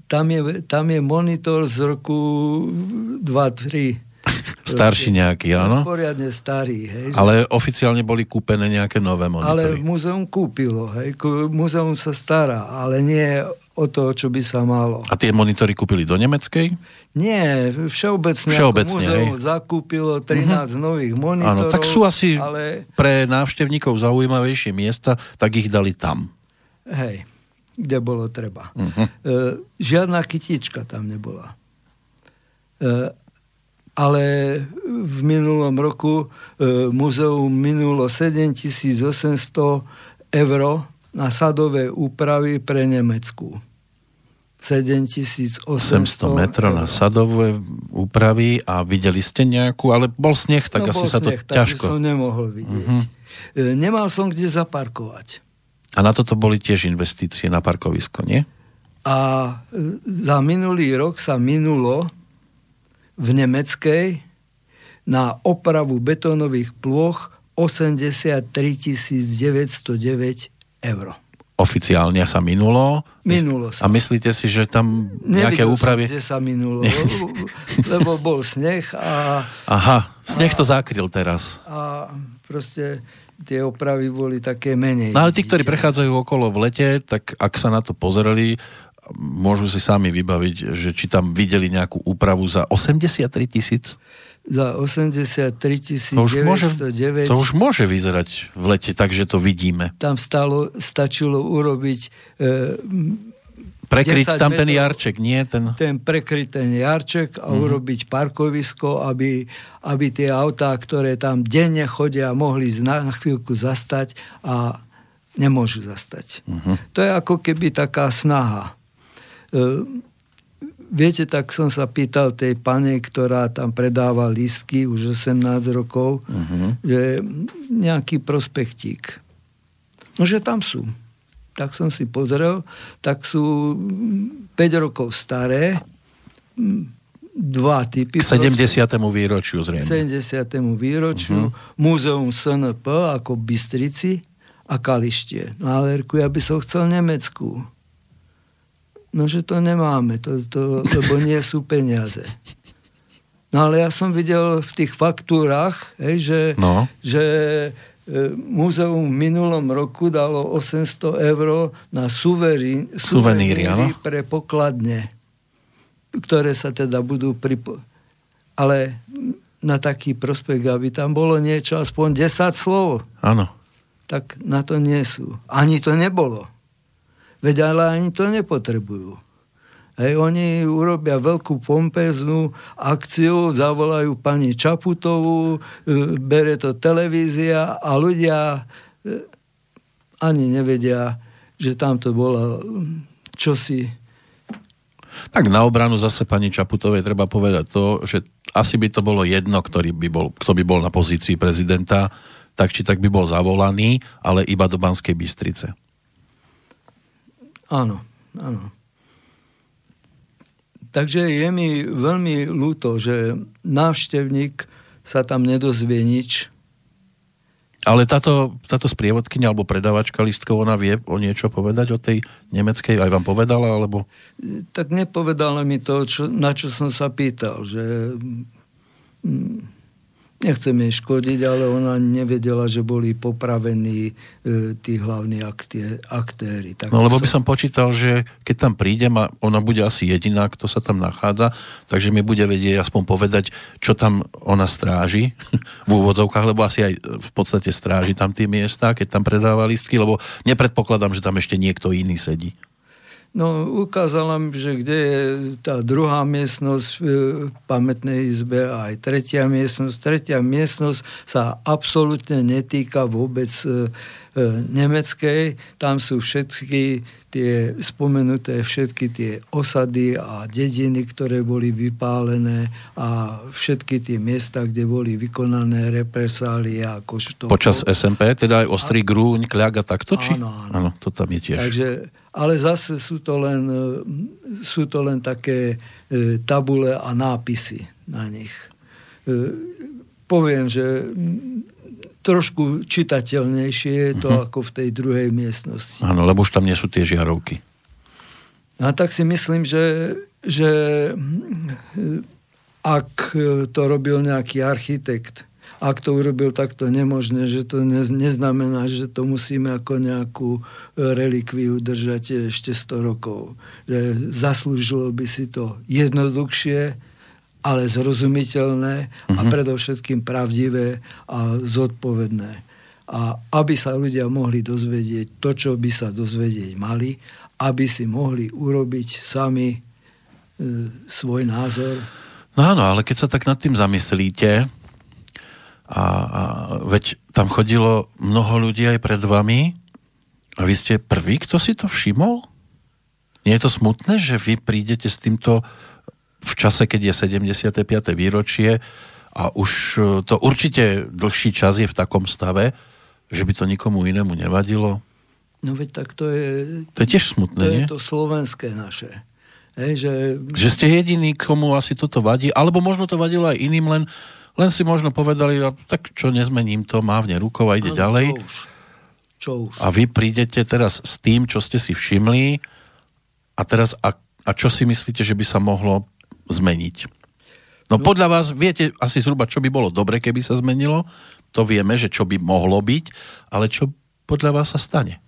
Tam je, tam je monitor z roku 2-3. Starší nejaký, áno? Poriadne starý, hej. Ale oficiálne boli kúpené nejaké nové monitory. Ale múzeum kúpilo, hej. Múzeum sa stará, ale nie o to, čo by sa malo. A tie monitory kúpili do nemeckej? Nie, všeobecne, všeobecne múzeum hej. zakúpilo 13 uh-huh. nových monitorov. Áno, tak sú asi ale... pre návštevníkov zaujímavejšie miesta, tak ich dali tam. Hej, kde bolo treba. Uh-huh. E, žiadna kytička tam nebola. Ale v minulom roku e, muzeum minulo 7800 eur na sadové úpravy pre Nemecku. 7800 metrov na sadové úpravy a videli ste nejakú, ale bol sneh, tak no, asi sa sneh, to ťažko... som nemohol vidieť. Uh-huh. Nemal som kde zaparkovať. A na toto boli tiež investície na parkovisko, nie? A e, za minulý rok sa minulo v Nemeckej na opravu betónových plôch 83 909 eur. Oficiálne sa minulo. Minulo sa. A myslíte si, že tam nejaké Nevidel úpravy... Som, kde sa minulo, lebo bol sneh a... Aha, sneh to zakryl teraz. A proste tie opravy boli také menej. No ale tí, ktorí prechádzajú okolo v lete, tak ak sa na to pozreli, môžu si sami vybaviť, že či tam videli nejakú úpravu za 83 tisíc? Za 83 tisíc to, to už môže vyzerať v lete, takže to vidíme. Tam stalo, stačilo urobiť e, Prekryť tam ten jarček, nie? Ten... ten prekryť ten jarček a uh-huh. urobiť parkovisko, aby, aby tie autá, ktoré tam denne chodia, mohli na, na chvíľku zastať a nemôžu zastať. Uh-huh. To je ako keby taká snaha. E, viete, tak som sa pýtal tej pane, ktorá tam predáva lístky už 18 rokov, uh-huh. že nejaký prospektík. No, že tam sú tak som si pozrel, tak sú 5 rokov staré, dva typy. K 70. výročiu zrejme. K 70. výročiu. Uh-huh. Múzeum SNP ako Bystrici a Kalištie. No ale ja by som chcel Nemecku. No, že to nemáme, to, to, lebo nie sú peniaze. No ale ja som videl v tých faktúrach, hej, že, no. že E, múzeum v minulom roku dalo 800 eur na suverín, suveníry, suveníry pre pokladne, ktoré sa teda budú pripo... Ale na taký prospekt, aby tam bolo niečo, aspoň 10 slov. Áno. Tak na to nie sú. Ani to nebolo. Veď ale ani to nepotrebujú. Hej, oni urobia veľkú pompeznú akciu, zavolajú pani Čaputovú, e, bere to televízia a ľudia e, ani nevedia, že tam to bolo čosi. Tak na obranu zase pani Čaputovej treba povedať to, že asi by to bolo jedno, ktorý by bol, kto by bol na pozícii prezidenta, tak či tak by bol zavolaný, ale iba do Banskej Bystrice. Áno, áno. Takže je mi veľmi ľúto, že návštevník sa tam nedozvie nič. Ale táto, táto sprievodkynia alebo predavačka listkov, ona vie o niečo povedať o tej nemeckej? Aj vám povedala? Alebo... Tak nepovedala mi to, čo, na čo som sa pýtal. Že, mm, nechcem jej škodiť, ale ona nevedela, že boli popravení e, tí hlavní aktie, aktéry. Tak no lebo som... by som počítal, že keď tam prídem a ona bude asi jediná, kto sa tam nachádza, takže mi bude vedieť aspoň povedať, čo tam ona stráži v úvodzovkách, lebo asi aj v podstate stráži tam tie miesta, keď tam predáva listky, lebo nepredpokladám, že tam ešte niekto iný sedí. No, ukázala mi, že kde je tá druhá miestnosť v pamätnej izbe a aj tretia miestnosť. Tretia miestnosť sa absolútne netýka vôbec e, e, nemeckej. Tam sú všetky tie spomenuté všetky tie osady a dediny, ktoré boli vypálené a všetky tie miesta, kde boli vykonané represálie što... Počas SMP, teda aj Ostrý Grúň, Kľaga, takto? Či? Áno, áno. áno, to tam je tiež. Takže, ale zase sú to len, e, sú to len také e, tabule a nápisy na nich. E, poviem, že trošku čitateľnejšie je to uh-huh. ako v tej druhej miestnosti. Áno, lebo už tam nie sú tie žiarovky. A tak si myslím, že, že ak to robil nejaký architekt, ak to urobil takto nemožné, že to neznamená, že to musíme ako nejakú e, relikviu držať ešte 100 rokov. Že zaslúžilo by si to jednoduchšie, ale zrozumiteľné a mhm. predovšetkým pravdivé a zodpovedné. A aby sa ľudia mohli dozvedieť to, čo by sa dozvedieť mali, aby si mohli urobiť sami e, svoj názor. No áno, ale keď sa tak nad tým zamyslíte, a, a veď tam chodilo mnoho ľudí aj pred vami a vy ste prvý, kto si to všimol? Nie je to smutné, že vy prídete s týmto v čase, keď je 75. výročie a už e, to určite dlhší čas je v takom stave, že by to nikomu inému nevadilo? No veď tak to je... To je tiež smutné, to nie? je to slovenské naše. Hej, že... že ste jediný, komu asi toto vadí, alebo možno to vadilo aj iným, len len si možno povedali, tak čo nezmením to, mávne rukou a ide no, ďalej. Čo už? Čo už? A vy prídete teraz s tým, čo ste si všimli a teraz a, a čo si myslíte, že by sa mohlo zmeniť? No, no podľa vás viete asi zhruba, čo by bolo dobre, keby sa zmenilo. To vieme, že čo by mohlo byť, ale čo podľa vás sa stane?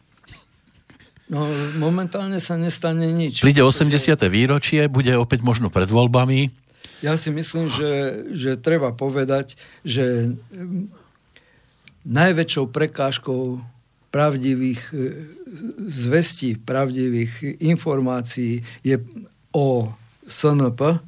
No, momentálne sa nestane nič. Príde 80. výročie, bude opäť možno pred voľbami ja si myslím, že, že treba povedať, že mm, najväčšou prekážkou pravdivých e, zvestí, pravdivých informácií je o SNP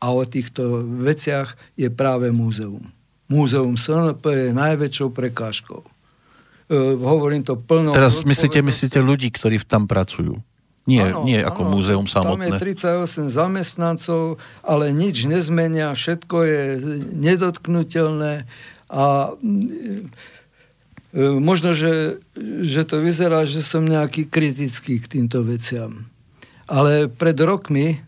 a o týchto veciach je práve múzeum. Múzeum SNP je najväčšou prekážkou. E, hovorím to plno... Teraz myslíte, myslíte ľudí, ktorí tam pracujú? Nie, ano, nie ako ano, múzeum samotné. Tam je 38 zamestnancov, ale nič nezmenia, všetko je nedotknutelné a e, možno, že, že to vyzerá, že som nejaký kritický k týmto veciam. Ale pred rokmi,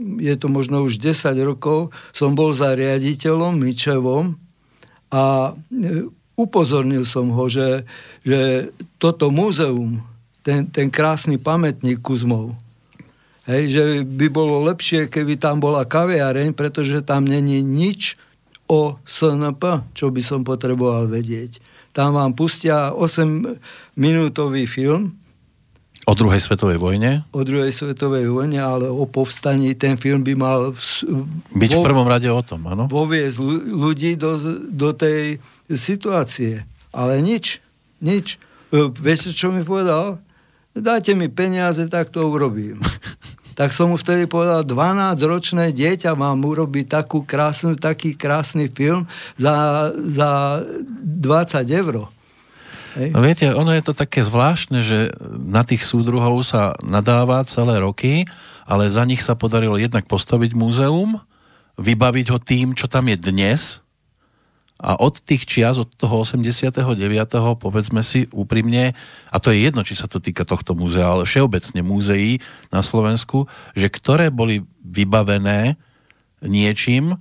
je to možno už 10 rokov, som bol za riaditeľom Mičevom a e, upozornil som ho, že, že toto múzeum ten, ten krásny pamätník Kuzmov. Hej, že by bolo lepšie, keby tam bola kaviareň, pretože tam není nič o SNP, čo by som potreboval vedieť. Tam vám pustia 8-minútový film. O druhej svetovej vojne? O druhej svetovej vojne, ale o povstaní. Ten film by mal... V, Byť vo, v prvom rade o tom, áno? Voviesť ľudí do, do tej situácie. Ale nič. Nič. E, viete, čo mi povedal? dajte mi peniaze, tak to urobím. tak som mu vtedy povedal, 12-ročné dieťa mám urobiť takú krásnu, taký krásny film za, za 20 eur. No viete, ono je to také zvláštne, že na tých súdruhov sa nadáva celé roky, ale za nich sa podarilo jednak postaviť múzeum, vybaviť ho tým, čo tam je dnes, a od tých čias, od toho 89. povedzme si úprimne, a to je jedno, či sa to týka tohto múzea, ale všeobecne múzeí na Slovensku, že ktoré boli vybavené niečím,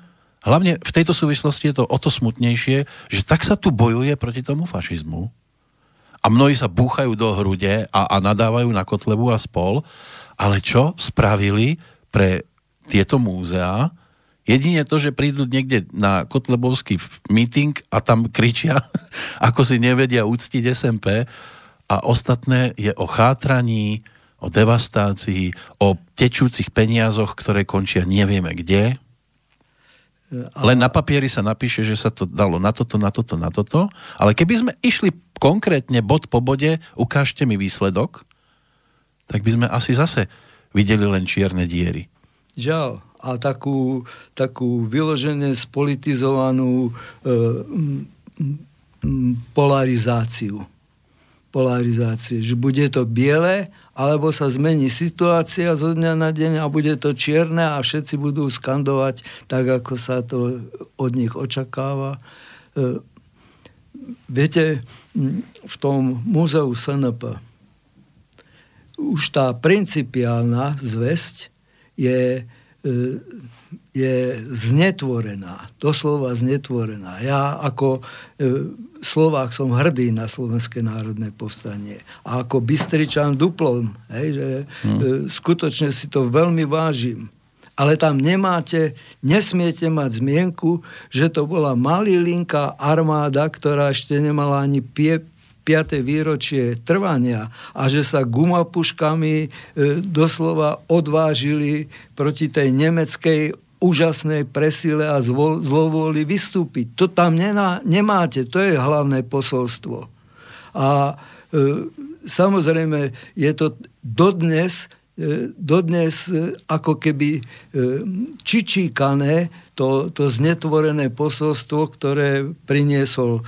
hlavne v tejto súvislosti je to o to smutnejšie, že tak sa tu bojuje proti tomu fašizmu a mnohí sa búchajú do hrude a, a nadávajú na Kotlebu a spol, ale čo spravili pre tieto múzea, Jedine to, že prídu niekde na Kotlebovský meeting a tam kričia, ako si nevedia úctiť SMP a ostatné je o chátraní, o devastácii, o tečúcich peniazoch, ktoré končia nevieme kde. Len na papieri sa napíše, že sa to dalo na toto, na toto, na toto. Ale keby sme išli konkrétne bod po bode, ukážte mi výsledok, tak by sme asi zase videli len čierne diery. Žiaľ, a takú, takú vyložené spolitizovanú e, polarizáciu. Polarizácie, že bude to biele, alebo sa zmení situácia zo dňa na deň a bude to čierne a všetci budú skandovať tak, ako sa to od nich očakáva. E, viete, v tom múzeu SNP už tá principiálna zväzť je je znetvorená, doslova znetvorená. Ja ako e, Slovák som hrdý na Slovenské národné povstanie. A ako Bystričan duplom, hej, že hmm. e, skutočne si to veľmi vážim. ale tam nemáte, nesmiete mať zmienku, že to bola malilinká armáda, ktorá ešte nemala ani pie, 5. výročie trvania a že sa gumapuškami e, doslova odvážili proti tej nemeckej úžasnej presile a zlovoli vystúpiť. To tam nemá, nemáte, to je hlavné posolstvo. A e, samozrejme je to dodnes E, dodnes e, ako keby e, čičíkané to, to znetvorené posolstvo, ktoré priniesol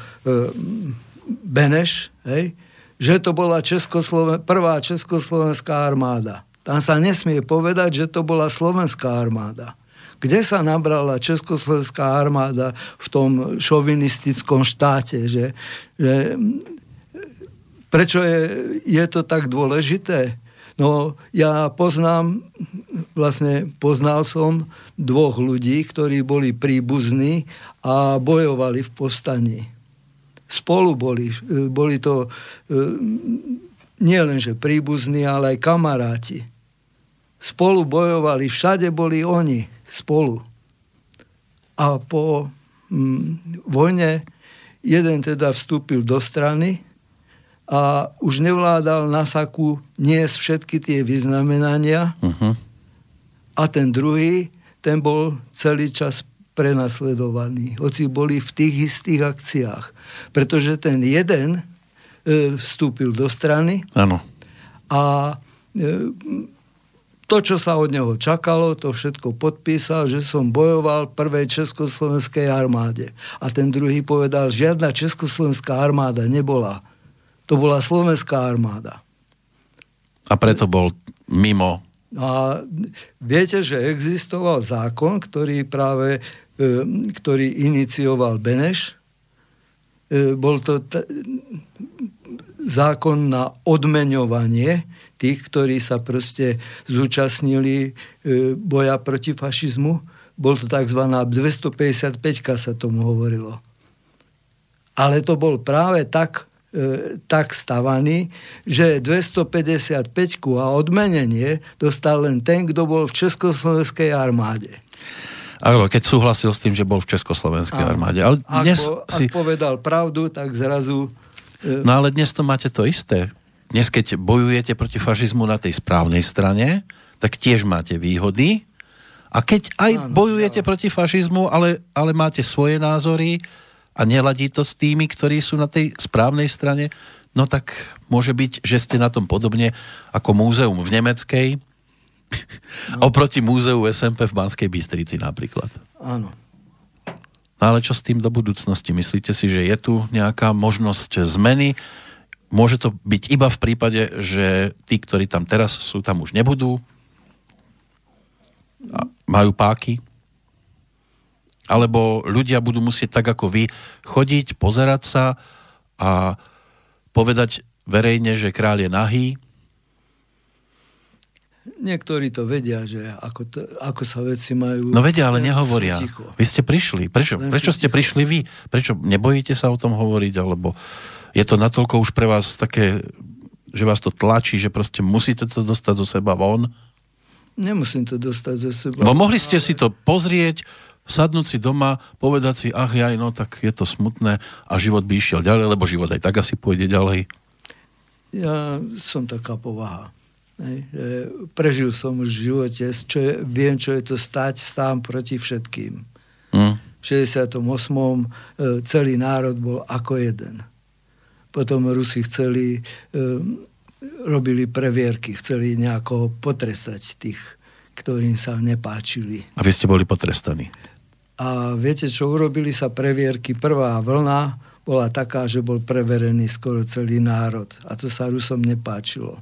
Beneš, hej, že to bola Českosloven- prvá československá armáda. Tam sa nesmie povedať, že to bola slovenská armáda. Kde sa nabrala československá armáda v tom šovinistickom štáte? Že, že, prečo je, je to tak dôležité? No ja poznám, vlastne poznal som dvoch ľudí, ktorí boli príbuzní a bojovali v postaní. Spolu boli. Boli to e, nie len, že príbuzní, ale aj kamaráti. Spolu bojovali, všade boli oni spolu. A po mm, vojne jeden teda vstúpil do strany, a už nevládal na saku niesť všetky tie vyznamenania uh-huh. a ten druhý, ten bol celý čas prenasledovaný, hoci boli v tých istých akciách. Pretože ten jeden e, vstúpil do strany ano. a e, to, čo sa od neho čakalo, to všetko podpísal, že som bojoval v prvej československej armáde. A ten druhý povedal, žiadna československá armáda nebola to bola slovenská armáda. A preto bol mimo. A viete, že existoval zákon, ktorý práve ktorý inicioval Beneš. E, bol to t- zákon na odmeňovanie tých, ktorí sa proste zúčastnili e, boja proti fašizmu. Bol to tzv. 255 sa tomu hovorilo. Ale to bol práve tak E, tak stavaný, že 255 a odmenenie dostal len ten, kto bol v Československej armáde. Áno, keď súhlasil s tým, že bol v Československej Áno. armáde. Ale dnes ak, si... ak povedal pravdu, tak zrazu... E... No ale dnes to máte to isté. Dnes, keď bojujete proti fašizmu na tej správnej strane, tak tiež máte výhody. A keď aj Áno, bojujete áno. proti fašizmu, ale, ale máte svoje názory, a neladí to s tými, ktorí sú na tej správnej strane, no tak môže byť, že ste na tom podobne ako múzeum v Nemeckej, no. oproti múzeu SMP v Banskej Bystrici napríklad. Áno. No ale čo s tým do budúcnosti? Myslíte si, že je tu nejaká možnosť zmeny? Môže to byť iba v prípade, že tí, ktorí tam teraz sú, tam už nebudú? A majú páky? Alebo ľudia budú musieť tak ako vy chodiť, pozerať sa a povedať verejne, že kráľ je nahý? Niektorí to vedia, že ako, to, ako sa veci majú... No vedia, ale nehovoria. Vy ste prišli. Prečo, prečo ste prišli vy? Prečo nebojíte sa o tom hovoriť? Alebo je to natoľko už pre vás také, že vás to tlačí, že proste musíte to dostať zo seba von? Nemusím to dostať zo seba. Bo mohli ste ale... si to pozrieť, sadnúť si doma, povedať si, ach jaj, no tak je to smutné a život by išiel ďalej, lebo život aj tak asi pôjde ďalej. Ja som taká povaha. Prežil som už v živote, čo je, viem, čo je to stať sám proti všetkým. Hmm. V 68. E, celý národ bol ako jeden. Potom Rusi chceli, e, robili previerky, chceli nejako potrestať tých, ktorým sa nepáčili. A vy ste boli potrestaní? A viete, čo urobili sa previerky? Prvá vlna bola taká, že bol preverený skoro celý národ. A to sa Rusom nepáčilo.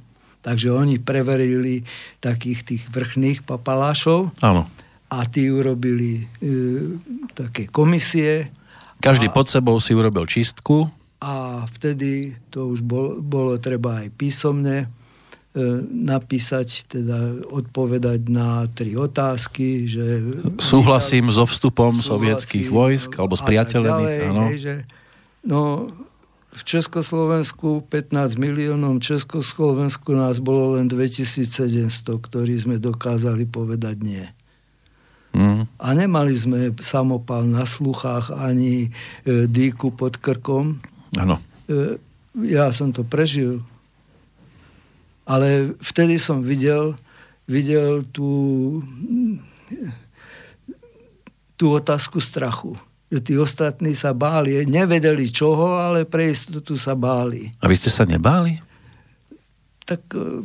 Takže oni preverili takých tých vrchných papalášov. Áno. A tí urobili e, také komisie. Každý a, pod sebou si urobil čistku. A vtedy to už bol, bolo treba aj písomne E, napísať, teda odpovedať na tri otázky, že... Súhlasím so vstupom súhlasím, sovietských vojsk, alebo s priateľených, áno. že, no, v Československu 15 miliónom, Československu nás bolo len 2700, ktorí sme dokázali povedať nie. Mm. A nemali sme samopal na sluchách ani e, dýku pod krkom. Áno. E, ja som to prežil. Ale vtedy som videl, videl tú, tú otázku strachu. Že tí ostatní sa báli. Nevedeli čoho, ale pre istotu sa báli. A vy ste sa nebáli? Tak e,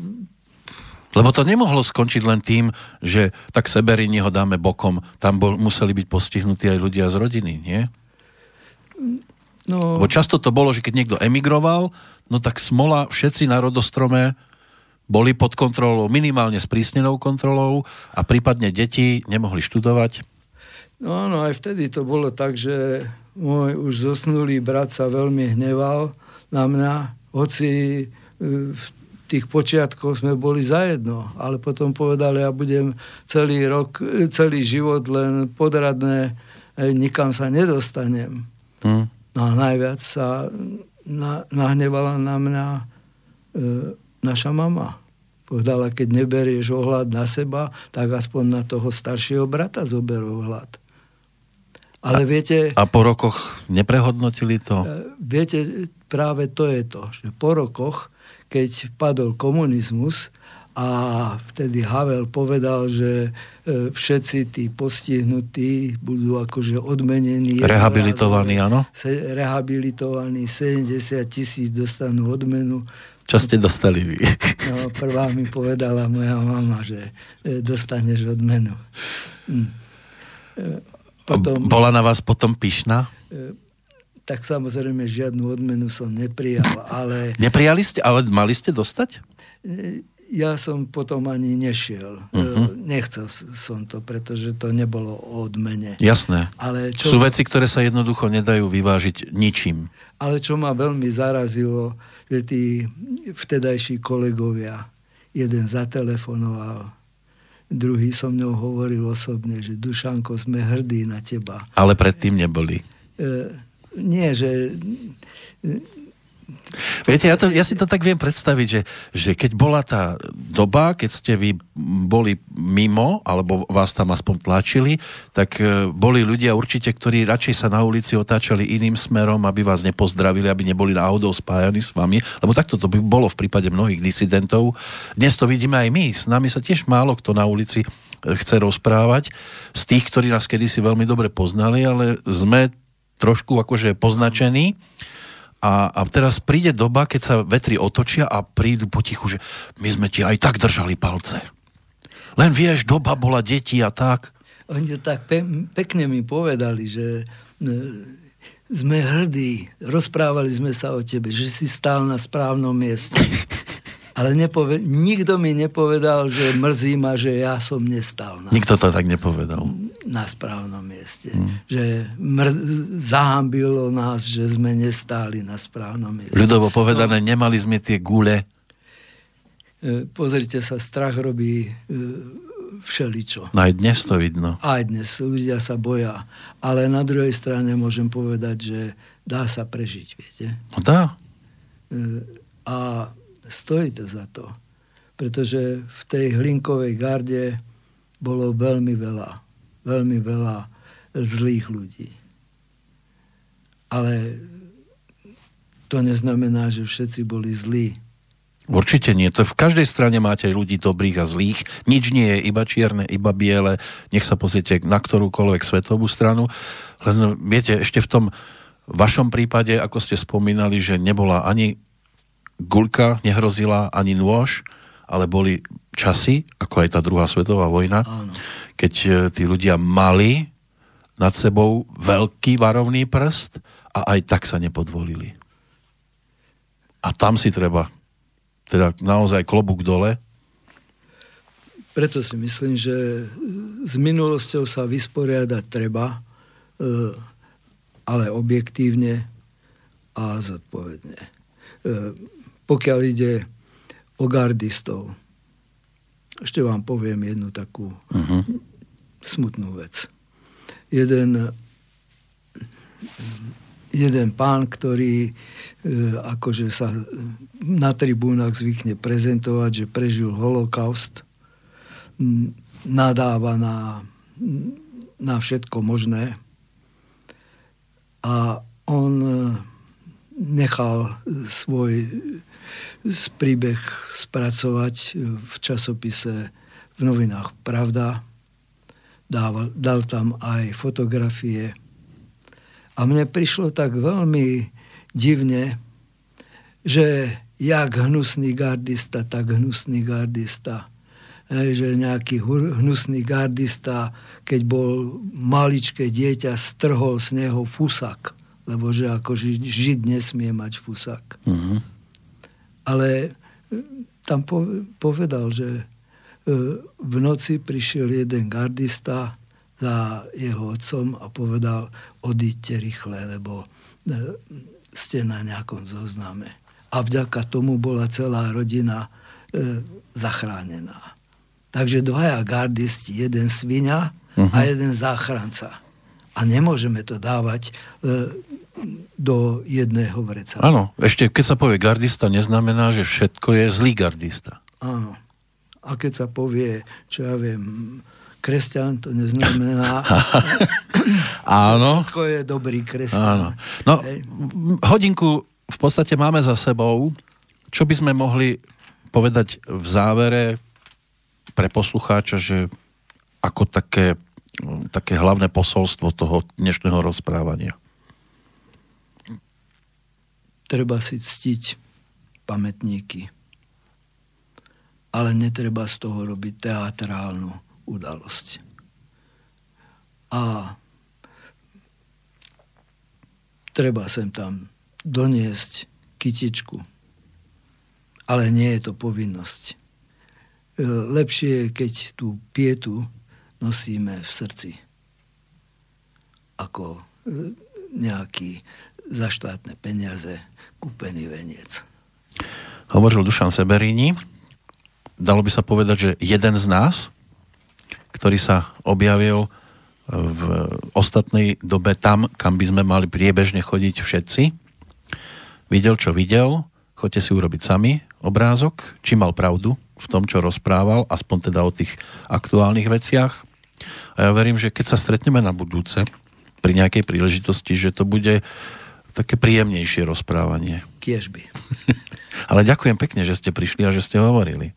lebo to nemohlo skončiť len tým, že tak Seberini ho dáme bokom. Tam bol, museli byť postihnutí aj ľudia z rodiny, nie? No... Lebo často to bolo, že keď niekto emigroval, no tak smola, všetci na rodostrome boli pod kontrolou, minimálne s prísnenou kontrolou a prípadne deti nemohli študovať. No áno, aj vtedy to bolo tak, že môj už zosnulý brat sa veľmi hneval na mňa, hoci e, v tých počiatkoch sme boli zajedno, ale potom povedal, ja budem celý rok, celý život len podradné, nikam sa nedostanem. Hmm. No a najviac sa na, nahnevala na mňa e, naša mama. Povedala, keď neberieš ohľad na seba, tak aspoň na toho staršieho brata zober ohľad. Ale a, viete... A po rokoch neprehodnotili to? E, viete, práve to je to, že po rokoch keď padol komunizmus a vtedy Havel povedal, že e, všetci tí postihnutí budú akože odmenení. Rehabilitovaní, áno? Rehabilitovaní, 70 tisíc dostanú odmenu. Čo ste dostali vy? No, prvá mi povedala moja mama, že e, dostaneš odmenu. Hm. E, potom, Bola na vás potom pyšná? tak samozrejme žiadnu odmenu som neprijal, ale... Neprijali ste, ale mali ste dostať? Ja som potom ani nešiel. Uh-huh. Nechcel som to, pretože to nebolo o odmene. Jasné. Ale čo... Sú veci, ktoré sa jednoducho nedajú vyvážiť ničím. Ale čo ma veľmi zarazilo, že tí vtedajší kolegovia, jeden zatelefonoval, druhý so mnou hovoril osobne, že Dušanko, sme hrdí na teba. Ale predtým neboli. E, nie, že... Viete, ja, to, ja si to tak viem predstaviť, že, že keď bola tá doba, keď ste vy boli mimo, alebo vás tam aspoň tlačili, tak e, boli ľudia určite, ktorí radšej sa na ulici otáčali iným smerom, aby vás nepozdravili, aby neboli náhodou spájani s vami, lebo takto to by bolo v prípade mnohých disidentov. Dnes to vidíme aj my, s nami sa tiež málo kto na ulici e, chce rozprávať, z tých, ktorí nás kedysi veľmi dobre poznali, ale sme trošku akože poznačený. A, a teraz príde doba, keď sa vetri otočia a prídu potichu, že my sme ti aj tak držali palce. Len vieš, doba bola deti a tak. Oni tak pe- pekne mi povedali, že e, sme hrdí, rozprávali sme sa o tebe, že si stál na správnom mieste. Ale nepove- nikto mi nepovedal, že mrzí ma, že ja som nestal. Na nikto to tak nepovedal. Na správnom mieste. Hmm. Že mr- zahambilo nás, že sme nestáli na správnom mieste. Ľudovo povedané, no. nemali sme tie gule. E, pozrite sa, strach robí e, všeličo. No aj dnes to vidno. Aj dnes. Ľudia sa boja. Ale na druhej strane môžem povedať, že dá sa prežiť, viete. No dá. E, a stojí to za to. Pretože v tej hlinkovej garde bolo veľmi veľa, veľmi veľa zlých ľudí. Ale to neznamená, že všetci boli zlí. Určite nie. To v každej strane máte ľudí dobrých a zlých. Nič nie je iba čierne, iba biele. Nech sa pozriete na ktorúkoľvek svetovú stranu. Len viete, ešte v tom vašom prípade, ako ste spomínali, že nebola ani guľka nehrozila ani nôž, ale boli časy, ako aj tá druhá svetová vojna, Áno. keď e, tí ľudia mali nad sebou veľký varovný prst a aj tak sa nepodvolili. A tam si treba teda naozaj klobúk dole. Preto si myslím, že s minulosťou sa vysporiadať treba, e, ale objektívne a zodpovedne e, pokiaľ ide o gardistov. Ešte vám poviem jednu takú uh-huh. smutnú vec. Jeden, jeden pán, ktorý e, akože sa na tribúnach zvykne prezentovať, že prežil holokaust, nadáva na na všetko možné. A on e, nechal svoj príbeh spracovať v časopise v novinách Pravda. Dával, dal tam aj fotografie. A mne prišlo tak veľmi divne, že jak hnusný gardista, tak hnusný gardista. Hej, že nejaký hnusný gardista, keď bol maličké dieťa, strhol z neho fusak, lebo že ako žid nesmie mať fusak. Uh-huh. Ale e, tam povedal, že e, v noci prišiel jeden gardista za jeho otcom a povedal, odíďte rýchle, lebo e, ste na nejakom zozname a vďaka tomu bola celá rodina e, zachránená. Takže dvaja gardisti, jeden svinia uh-huh. a mhm. jeden záchranca. A nemôžeme to dávať e, do jedného vreca. Áno, ešte keď sa povie gardista, neznamená, že všetko je zlý gardista. Áno. A keď sa povie, čo ja viem, kresťan, to neznamená... Áno. Všetko je dobrý kresťan. Áno. No, Hej. hodinku v podstate máme za sebou, čo by sme mohli povedať v závere pre poslucháča, že ako také, také hlavné posolstvo toho dnešného rozprávania. Treba si ctiť pamätníky. Ale netreba z toho robiť teatrálnu udalosť. A treba sem tam doniesť kytičku. Ale nie je to povinnosť. E, lepšie je, keď tú pietu nosíme v srdci ako e, nejaký za štátne peniaze kúpený veniec. Hovoril Dušan Seberini. Dalo by sa povedať, že jeden z nás, ktorý sa objavil v ostatnej dobe tam, kam by sme mali priebežne chodiť všetci, videl, čo videl, choďte si urobiť sami obrázok, či mal pravdu v tom, čo rozprával, aspoň teda o tých aktuálnych veciach. A ja verím, že keď sa stretneme na budúce, pri nejakej príležitosti, že to bude také príjemnejšie rozprávanie. Kiežby. Ale ďakujem pekne, že ste prišli a že ste hovorili.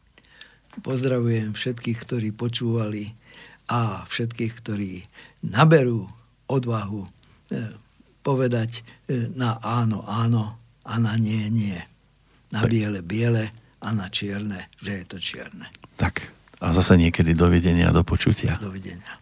Pozdravujem všetkých, ktorí počúvali a všetkých, ktorí naberú odvahu eh, povedať eh, na áno, áno a na nie, nie. Na biele, biele a na čierne, že je to čierne. Tak a zase niekedy dovidenia, do počutia. Dovidenia.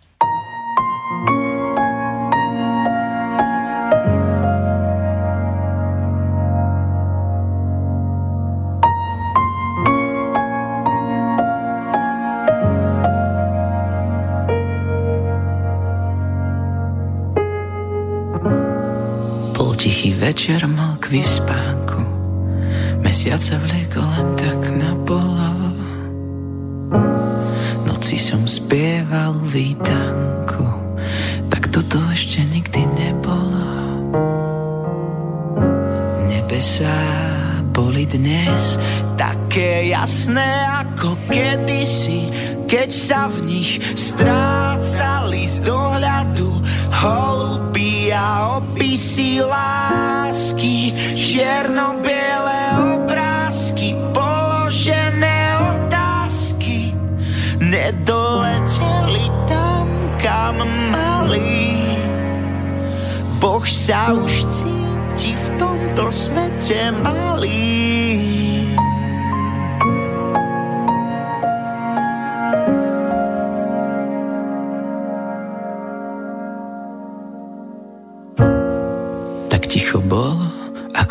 Tichý večer mal k vyspánku. Mesiac sa vliekol len tak na polo Noci som spieval vítanku Tak toto ešte nikdy nebolo. Nebesá boli dnes také jasné ako kedysi Keď sa v nich strácali z dohľadu holubí a opisy lásky, čierno-biele obrázky, položené otázky, nedoleteli tam, kam mali. Boh sa už cíti v tomto svete malý.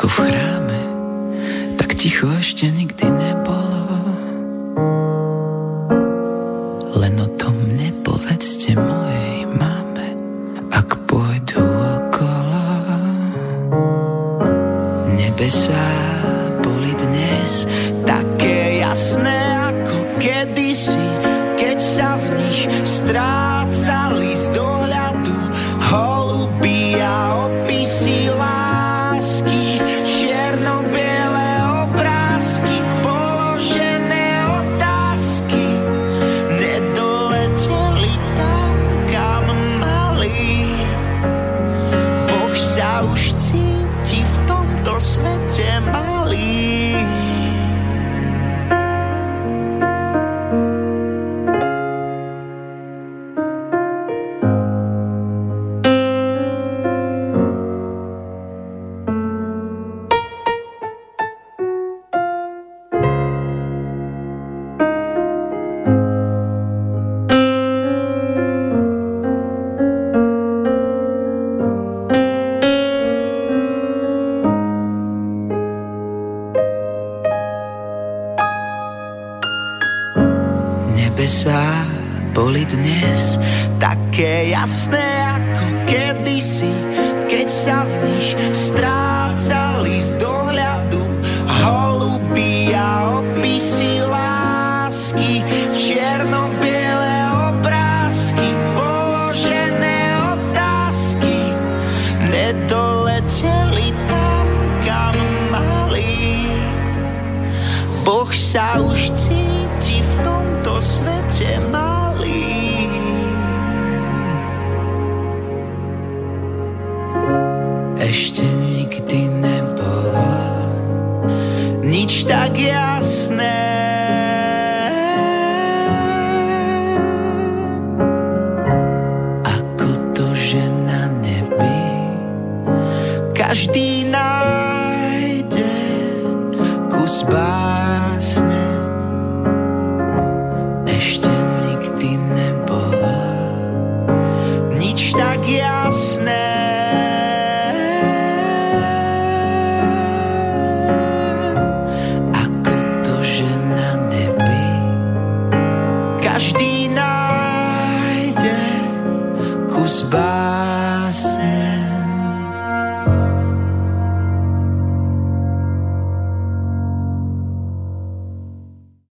V chráme, tak ticho ešte nikdy také jasné